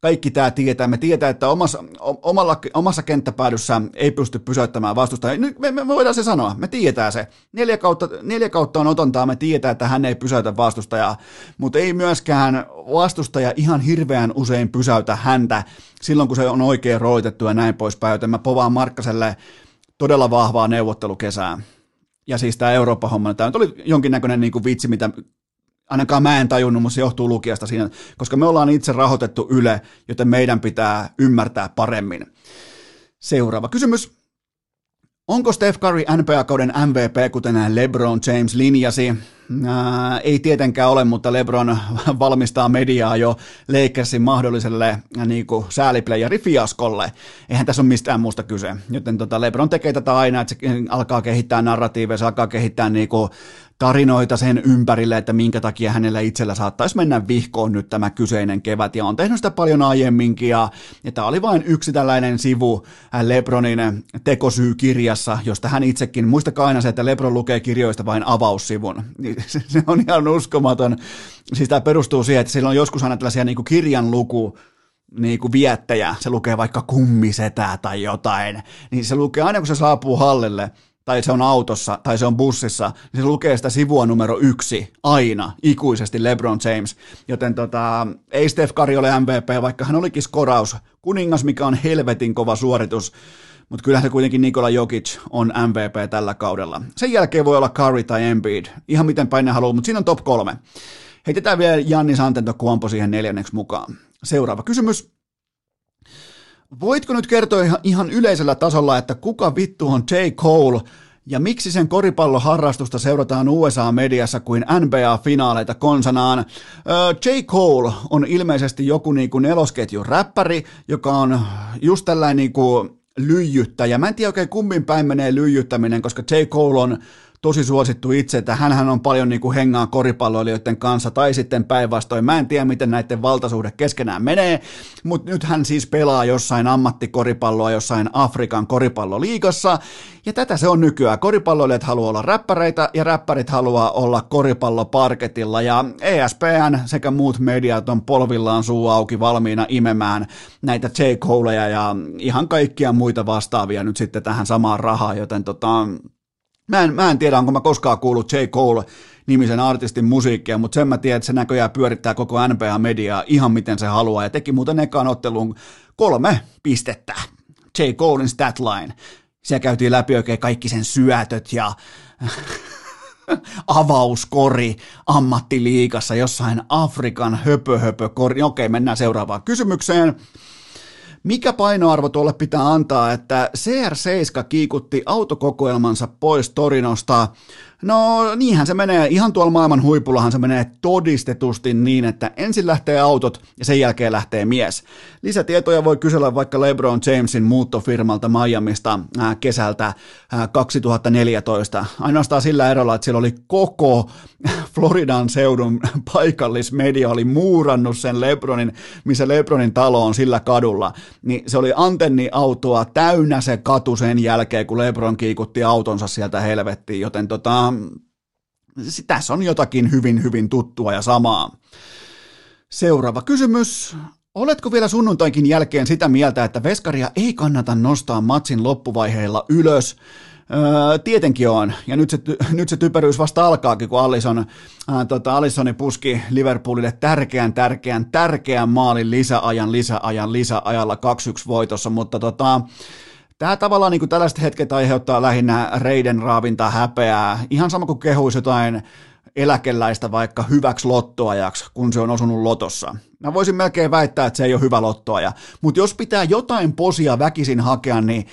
kaikki tämä tietää. Me tietää, että omassa, omalla, omassa kenttäpäädyssä ei pysty pysäyttämään vastusta. Nyt me, me voidaan se sanoa, me tietää se. Neljä kautta, neljä kautta on otontaa, me tietää, että hän ei pysäytä vastustajaa, mutta ei myöskään vastustaja ihan hirveän usein pysäytä häntä silloin, kun se on oikein roitettu ja näin poispäin. Joten mä povaan Markkaselle todella vahvaa neuvottelukesää. Ja siis tämä Eurooppa-homma, tämä oli jonkinnäköinen niin kuin vitsi, mitä ainakaan mä en tajunnut, mutta se johtuu lukijasta siinä, koska me ollaan itse rahoitettu Yle, joten meidän pitää ymmärtää paremmin. Seuraava kysymys. Onko Steph Curry NBA-kauden MVP, kuten LeBron James linjasi? Ää, ei tietenkään ole, mutta LeBron valmistaa mediaa jo Lakersin mahdolliselle niin kuin, sääliplayerifiaskolle. Eihän tässä ole mistään muusta kyse. Joten tota, LeBron tekee tätä aina, että se alkaa kehittää narratiiveja, se alkaa kehittää niin kuin, tarinoita sen ympärille, että minkä takia hänellä itsellä saattaisi mennä vihkoon nyt tämä kyseinen kevät, ja on tehnyt sitä paljon aiemminkin, ja, ja tämä oli vain yksi tällainen sivu Lebronin tekosyykirjassa, josta hän itsekin, muistakaa aina se, että Lebron lukee kirjoista vain avaussivun, niin se, se on ihan uskomaton, siis tämä perustuu siihen, että sillä on joskus aina tällaisia niin kuin kirjan luku, niin kuin viettäjä, se lukee vaikka kummisetää tai jotain, niin se lukee aina kun se saapuu hallille, tai se on autossa, tai se on bussissa, niin se lukee sitä sivua numero yksi aina, ikuisesti LeBron James. Joten tota, ei Steph Curry ole MVP, vaikka hän olikin skoraus, kuningas, mikä on helvetin kova suoritus, mutta kyllähän se kuitenkin Nikola Jokic on MVP tällä kaudella. Sen jälkeen voi olla Curry tai Embiid, ihan miten päin ne haluaa, mutta siinä on top kolme. Heitetään vielä Janni Santento Kuompo siihen neljänneksi mukaan. Seuraava kysymys. Voitko nyt kertoa ihan yleisellä tasolla, että kuka vittu on J. Cole ja miksi sen koripalloharrastusta seurataan USA-mediassa kuin NBA-finaaleita konsanaan? J. Cole on ilmeisesti joku niinku nelosketjun räppäri, joka on just tällainen niinku lyijyttäjä. Mä en tiedä oikein kummin päin menee lyijyttäminen, koska J. Cole on tosi suosittu itse, että hän on paljon niin kuin hengaa koripalloilijoiden kanssa, tai sitten päinvastoin. Mä en tiedä, miten näiden valtasuhde keskenään menee, mutta nyt hän siis pelaa jossain ammattikoripalloa jossain Afrikan koripalloliigassa, ja tätä se on nykyään. Koripalloilijat haluaa olla räppäreitä, ja räppärit haluaa olla koripalloparketilla, ja ESPN sekä muut mediat on polvillaan suu auki valmiina imemään näitä J. Coleja ja ihan kaikkia muita vastaavia nyt sitten tähän samaan rahaan, joten tota, Mä en, mä en tiedä, onko mä koskaan kuullut J. Cole-nimisen artistin musiikkia, mutta sen mä tiedän, että se näköjään pyörittää koko NBA-mediaa ihan miten se haluaa, ja teki muuten ekaan otteluun kolme pistettä. J. Colein statline. Siellä käytiin läpi oikein kaikki sen syötöt ja avauskori ammattiliikassa jossain Afrikan höpö, höpö kori. Okei, mennään seuraavaan kysymykseen. Mikä painoarvo tuolle pitää antaa, että CR7 kiikutti autokokoelmansa pois Torinosta No niinhän se menee, ihan tuolla maailman huipullahan se menee todistetusti niin, että ensin lähtee autot ja sen jälkeen lähtee mies. Lisätietoja voi kysellä vaikka LeBron Jamesin muuttofirmalta Miamista äh, kesältä 2014. Äh, Ainoastaan sillä erolla, että siellä oli koko Floridan seudun paikallismedia oli muurannut sen LeBronin, missä LeBronin talo on sillä kadulla. Niin se oli antenniautoa täynnä se katu sen jälkeen, kun LeBron kiikutti autonsa sieltä helvettiin, joten tota, tässä on jotakin hyvin, hyvin tuttua ja samaa. Seuraava kysymys. Oletko vielä sunnuntainkin jälkeen sitä mieltä, että Veskaria ei kannata nostaa matsin loppuvaiheilla ylös? Öö, tietenkin on, ja nyt se, nyt se typeryys vasta alkaakin, kun Allison, ää, tota, Allisoni puski Liverpoolille tärkeän, tärkeän, tärkeän maalin lisäajan, lisäajan, lisäajalla 2-1 voitossa, mutta tota, Tämä tavallaan niin kuin tällaiset hetket aiheuttaa lähinnä reiden raavintaa häpeää. Ihan sama kuin kehuisi jotain eläkeläistä vaikka hyväksi lottoajaksi, kun se on osunut lotossa. Mä voisin melkein väittää, että se ei ole hyvä lottoaja. Mutta jos pitää jotain posia väkisin hakea, niin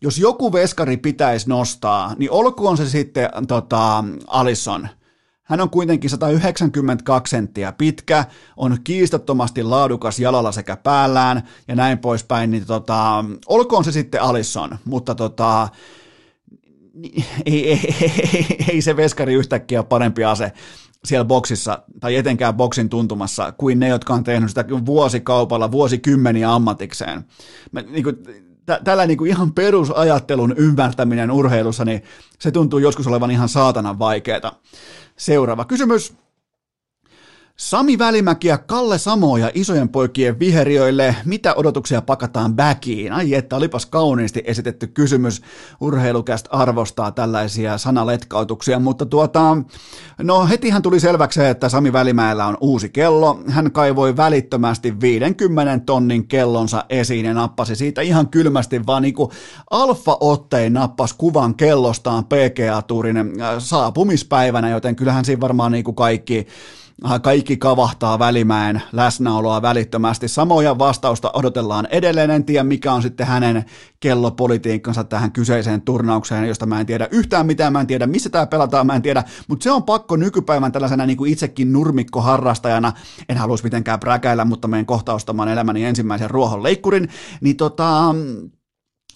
jos joku veskari pitäisi nostaa, niin olkoon se sitten tota, Alisson – hän on kuitenkin 192 senttiä pitkä, on kiistattomasti laadukas jalalla sekä päällään ja näin poispäin, niin tota, olkoon se sitten Alisson, mutta tota, ei, ei, ei, ei se veskari yhtäkkiä parempi ase siellä boksissa tai etenkään boksin tuntumassa kuin ne, jotka on tehnyt sitä vuosikaupalla vuosikymmeniä ammatikseen. Mä, niin kuin, tä, tällä niin kuin ihan perusajattelun ymmärtäminen urheilussa, niin se tuntuu joskus olevan ihan saatanan vaikeaa. Seuraava kysymys. Sami Välimäki ja Kalle Samoja isojen poikien viheriöille. Mitä odotuksia pakataan backiin? Ai että, olipas kauniisti esitetty kysymys. Urheilukäst arvostaa tällaisia sanaletkautuksia, mutta tuota, no hetihän tuli selväksi, että Sami Välimäellä on uusi kello. Hän kaivoi välittömästi 50 tonnin kellonsa esiin ja nappasi siitä ihan kylmästi, vaan niinku alfa-ottein nappas kuvan kellostaan PGA-tuurin äh, saapumispäivänä, joten kyllähän siinä varmaan niinku kaikki kaikki kavahtaa Välimäen läsnäoloa välittömästi. Samoja vastausta odotellaan edelleen. En tiedä, mikä on sitten hänen kellopolitiikkansa tähän kyseiseen turnaukseen, josta mä en tiedä yhtään mitään, mä en tiedä missä tämä pelataan, mä en tiedä, mutta se on pakko nykypäivän tällaisena niin kuin itsekin nurmikkoharrastajana, en haluaisi mitenkään präkäillä, mutta menen kohta ostamaan elämäni ensimmäisen ruohon leikkurin, niin tota,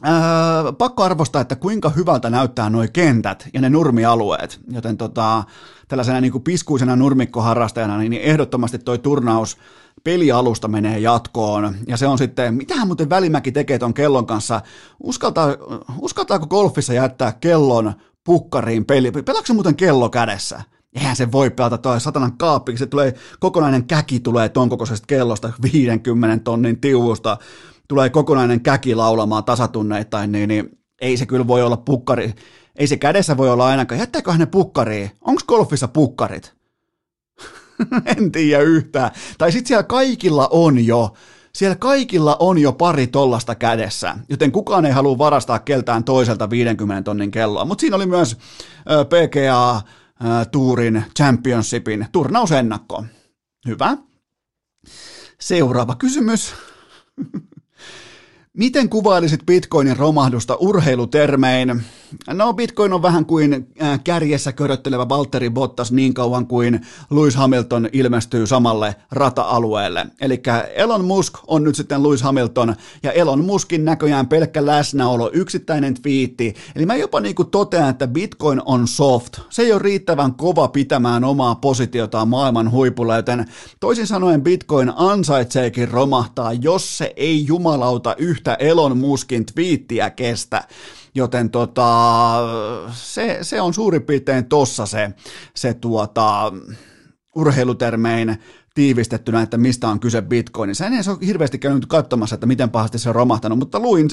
Öö, pakko arvostaa, että kuinka hyvältä näyttää nuo kentät ja ne nurmialueet, joten tota, tällaisena niin kuin piskuisena nurmikkoharrastajana, niin ehdottomasti toi turnaus pelialusta menee jatkoon, ja se on sitten, mitähän muuten Välimäki tekee ton kellon kanssa, Uskaltaa, uskaltaako golfissa jättää kellon pukkariin peli, pelaako se muuten kello kädessä? Eihän se voi pelata tuo satanan kaappi, se tulee, kokonainen käki tulee ton kokoisesta kellosta 50 tonnin tiuvusta, tulee kokonainen käki laulamaan tasatunneittain, niin, niin ei se kyllä voi olla pukkari, ei se kädessä voi olla ainakaan, jättääkö ne pukkariin, onko golfissa pukkarit? en tiedä yhtään. Tai sitten siellä kaikilla on jo, siellä kaikilla on jo pari tollasta kädessä, joten kukaan ei halua varastaa keltään toiselta 50 tonnin kelloa. Mutta siinä oli myös PGA Tourin Championshipin turnausennakko. Hyvä. Seuraava kysymys. Miten kuvailisit Bitcoinin romahdusta urheilutermein? No Bitcoin on vähän kuin äh, kärjessä köröttelevä Valtteri Bottas niin kauan kuin Lewis Hamilton ilmestyy samalle rata-alueelle. Eli Elon Musk on nyt sitten Lewis Hamilton ja Elon Muskin näköjään pelkkä läsnäolo, yksittäinen twiitti. Eli mä jopa niin kuin totean, että Bitcoin on soft. Se ei ole riittävän kova pitämään omaa positiotaan maailman huipulla, joten toisin sanoen Bitcoin ansaitseekin romahtaa, jos se ei jumalauta yhtä Elon Muskin twiittiä kestä. Joten tota, se, se on suurin piirtein tossa se, se tuota, urheilutermein tiivistettynä, että mistä on kyse Bitcoinissa. En edes ole hirveästi käynyt katsomassa, että miten pahasti se on romahtanut, mutta luin,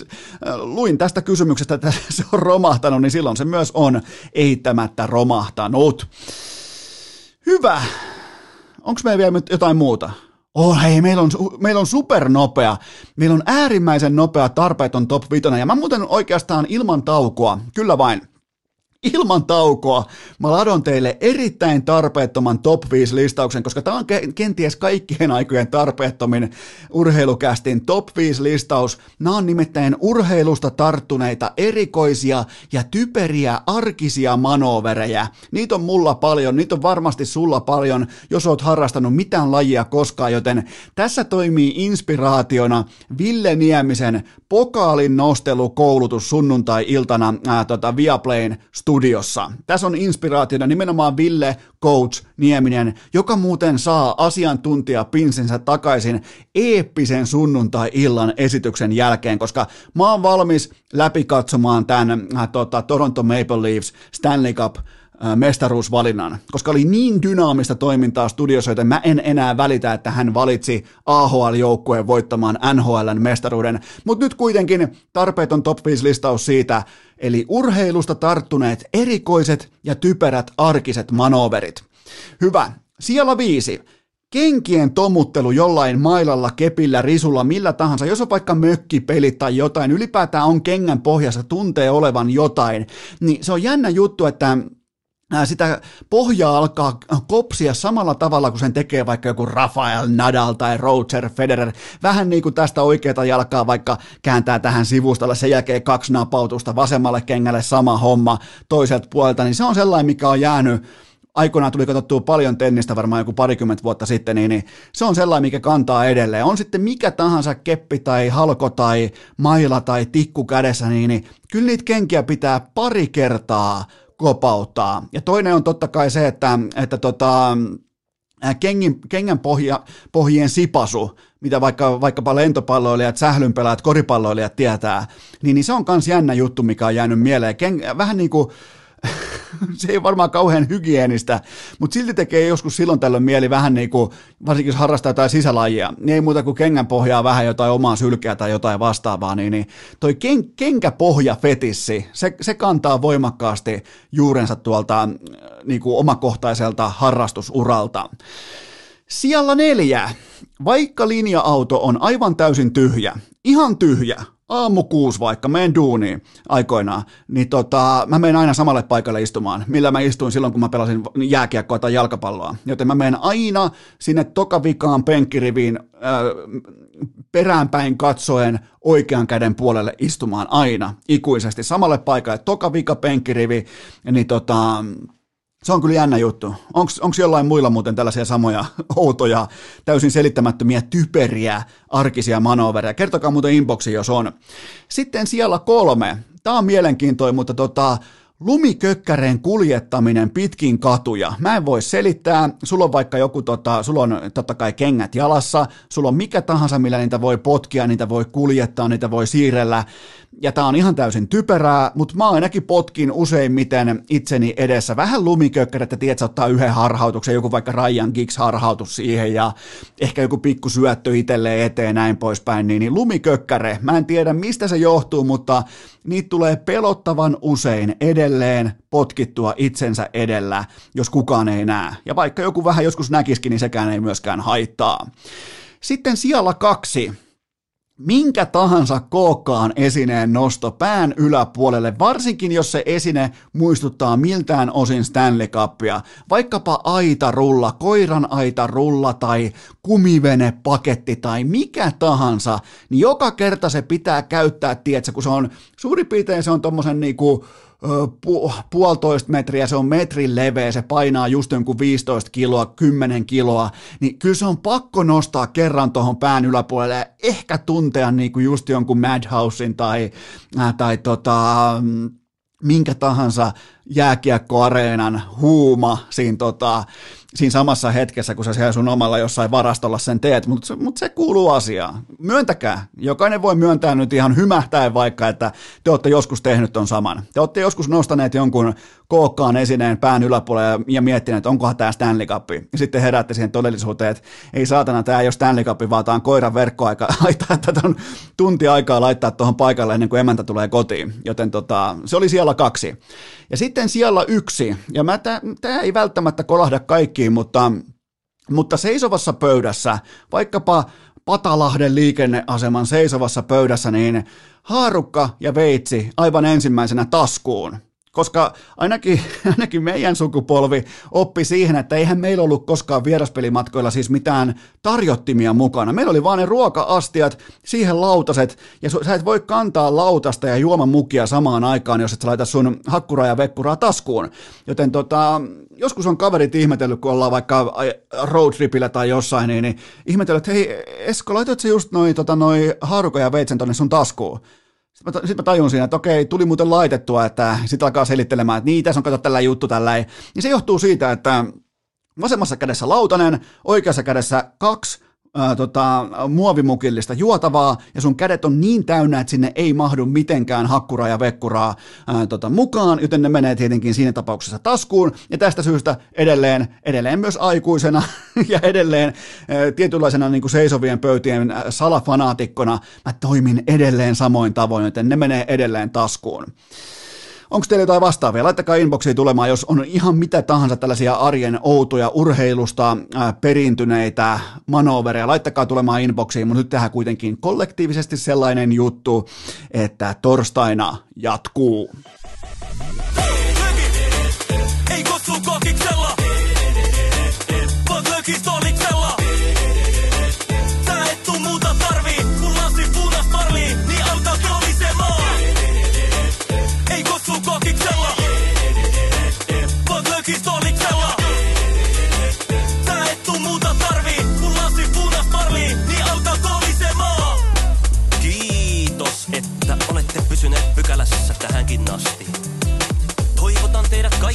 äh, luin tästä kysymyksestä, että se on romahtanut, niin silloin se myös on eittämättä romahtanut. Hyvä. Onko meillä vielä jotain muuta? Oh hei, meillä on, meillä on supernopea, meillä on äärimmäisen nopea tarpeeton top 5, ja mä muuten oikeastaan ilman taukoa, kyllä vain, ilman taukoa mä ladon teille erittäin tarpeettoman top 5 listauksen, koska tämä on kenties kaikkien aikojen tarpeettomin urheilukästin top 5 listaus. Nämä on nimittäin urheilusta tarttuneita erikoisia ja typeriä arkisia manovereja. Niitä on mulla paljon, niitä on varmasti sulla paljon, jos oot harrastanut mitään lajia koskaan, joten tässä toimii inspiraationa Ville Niemisen pokaalin nostelukoulutus sunnuntai-iltana ää, tota, Viaplayn studiossa. Tässä on inspiraationa nimenomaan Ville Coach Nieminen, joka muuten saa asiantuntija pinsinsä takaisin eeppisen sunnuntai-illan esityksen jälkeen, koska mä oon valmis läpikatsomaan tämän äh, tota, Toronto Maple Leafs Stanley Cup mestaruusvalinnan, koska oli niin dynaamista toimintaa studiossa, joten mä en enää välitä, että hän valitsi AHL-joukkueen voittamaan NHLn mestaruuden, mutta nyt kuitenkin tarpeeton top 5 listaus siitä, eli urheilusta tarttuneet erikoiset ja typerät arkiset manoverit. Hyvä, siellä viisi. Kenkien tomuttelu jollain mailalla, kepillä, risulla, millä tahansa, jos on vaikka mökkipelit tai jotain, ylipäätään on kengän pohjassa, tuntee olevan jotain, niin se on jännä juttu, että sitä pohjaa alkaa kopsia samalla tavalla kuin sen tekee vaikka joku Rafael Nadal tai Roger Federer. Vähän niin kuin tästä oikeata jalkaa vaikka kääntää tähän sivustalle, sen jälkeen kaksi napautusta, vasemmalle kengälle sama homma toiselta puolelta, niin se on sellainen, mikä on jäänyt aikoinaan tuli katsottua paljon tennistä varmaan joku parikymmentä vuotta sitten, niin, niin se on sellainen, mikä kantaa edelleen. On sitten mikä tahansa keppi tai halko tai maila tai tikku kädessä, niin, niin kyllä niitä kenkiä pitää pari kertaa kopauttaa. Ja toinen on totta kai se, että, että tota, kengin, kengän pohja, pohjien sipasu, mitä vaikka, vaikkapa lentopalloilijat, sählynpelaajat, koripalloilijat tietää, niin, niin se on myös jännä juttu, mikä on jäänyt mieleen. Ken, vähän niin kuin se ei varmaan kauhean hygienistä, mutta silti tekee joskus silloin tällöin mieli vähän niin kuin, varsinkin jos harrastaa jotain sisälajia, niin ei muuta kuin kengän pohjaa vähän jotain omaa sylkeä tai jotain vastaavaa, niin, niin toi ken, kenkäpohja fetissi, se, se kantaa voimakkaasti juurensa tuolta äh, niin kuin omakohtaiselta harrastusuralta. Siellä neljä. Vaikka linja-auto on aivan täysin tyhjä, ihan tyhjä, aamu kuusi vaikka, menen duuniin aikoinaan, niin tota, mä menen aina samalle paikalle istumaan, millä mä istuin silloin, kun mä pelasin jääkiekkoa tai jalkapalloa. Joten mä menen aina sinne tokavikaan penkkiriviin äh, peräänpäin katsoen oikean käden puolelle istumaan aina, ikuisesti, samalle paikalle, tokavika penkkirivi, niin tota, Se on kyllä jännä juttu. Onko jollain muilla muuten tällaisia samoja outoja, täysin selittämättömiä, typeriä, arkisia manovereja? Kertokaa muuten inboxiin, jos on. Sitten siellä kolme. Tämä on mielenkiintoinen, mutta tota, Lumikökkäreen kuljettaminen pitkin katuja. Mä en voi selittää. Sulla on vaikka joku, tota, sulla on totta kai kengät jalassa, sulla on mikä tahansa, millä niitä voi potkia, niitä voi kuljettaa, niitä voi siirrellä. Ja tämä on ihan täysin typerää, mutta mä ainakin potkin useimmiten itseni edessä. Vähän lumikökkäret, että tiedät, ottaa yhden harhautuksen, joku vaikka Ryan Giggs harhautus siihen ja ehkä joku pikku syöttö itselleen eteen näin poispäin, niin, niin lumikökkäre, mä en tiedä mistä se johtuu, mutta niitä tulee pelottavan usein edelleen potkittua itsensä edellä, jos kukaan ei näe. Ja vaikka joku vähän joskus näkisikin, niin sekään ei myöskään haittaa. Sitten siellä kaksi, minkä tahansa kookkaan esineen nosto pään yläpuolelle, varsinkin jos se esine muistuttaa miltään osin Stanley Cupia, vaikkapa aitarulla, koiran aitarulla tai kumivenepaketti tai mikä tahansa, niin joka kerta se pitää käyttää, tietsä, kun se on suurin piirtein se on tommosen niinku pu, puolitoista metriä, se on metrin leveä, se painaa just jonkun 15 kiloa, 10 kiloa, niin kyllä se on pakko nostaa kerran tuohon pään yläpuolelle ja ehkä tuntea niin kuin just jonkun Madhousein tai, äh, tai tota, minkä tahansa jääkiekkoareenan huuma siinä tota, siinä samassa hetkessä, kun sä siellä sun omalla jossain varastolla sen teet, mutta mut se kuuluu asiaan. Myöntäkää. Jokainen voi myöntää nyt ihan hymähtäen vaikka, että te olette joskus tehnyt ton saman. Te olette joskus nostaneet jonkun kookkaan esineen pään yläpuolelle ja, ja miettineet, että onkohan tämä Stanley Cup. Ja sitten heräätte siihen todellisuuteen, että ei saatana, tämä ei ole Stanley Cup, vaan tämä on koiran verkkoaika. Laittaa tätä tunti aikaa laittaa tuohon paikalle ennen kuin emäntä tulee kotiin. Joten tota, se oli siellä kaksi. Ja sitten siellä yksi, ja tämä ei välttämättä kolahda kaikkiin, mutta, mutta seisovassa pöydässä, vaikkapa Patalahden liikenneaseman seisovassa pöydässä, niin haarukka ja veitsi aivan ensimmäisenä taskuun koska ainakin, ainakin meidän sukupolvi oppi siihen, että eihän meillä ollut koskaan vieraspelimatkoilla siis mitään tarjottimia mukana. Meillä oli vaan ne ruoka-astiat, siihen lautaset, ja sä et voi kantaa lautasta ja juoman mukia samaan aikaan, jos et sä laita sun hakkuraa ja vekkuraa taskuun. Joten tota, joskus on kaverit ihmetellyt, kun ollaan vaikka roadtripillä tai jossain, niin, niin ihmetellyt, että hei Esko, laitat sä just noin tota, noi haaruko ja veitsen tonne sun taskuun? Sitten mä, sit mä tajun siinä, että okei, tuli muuten laitettua, että sitten alkaa selittelemään, että niin, tässä on kato tällä juttu tällä. Niin se johtuu siitä, että vasemmassa kädessä lautanen, oikeassa kädessä kaksi ää, tota, muovimukillista juotavaa, ja sun kädet on niin täynnä, että sinne ei mahdu mitenkään hakkuraa ja vekkuraa ää, tota, mukaan, joten ne menee tietenkin siinä tapauksessa taskuun, ja tästä syystä edelleen, edelleen myös aikuisena ja edelleen ää, tietynlaisena niin kuin seisovien pöytien salafanaatikkona mä toimin edelleen samoin tavoin, joten ne menee edelleen taskuun. Onko teillä jotain vastaavia? Laittakaa inboxiin tulemaan, jos on ihan mitä tahansa tällaisia arjen outoja urheilusta äh, perintyneitä manovereja. Laittakaa tulemaan inboxiin, mutta nyt tehdään kuitenkin kollektiivisesti sellainen juttu, että torstaina jatkuu.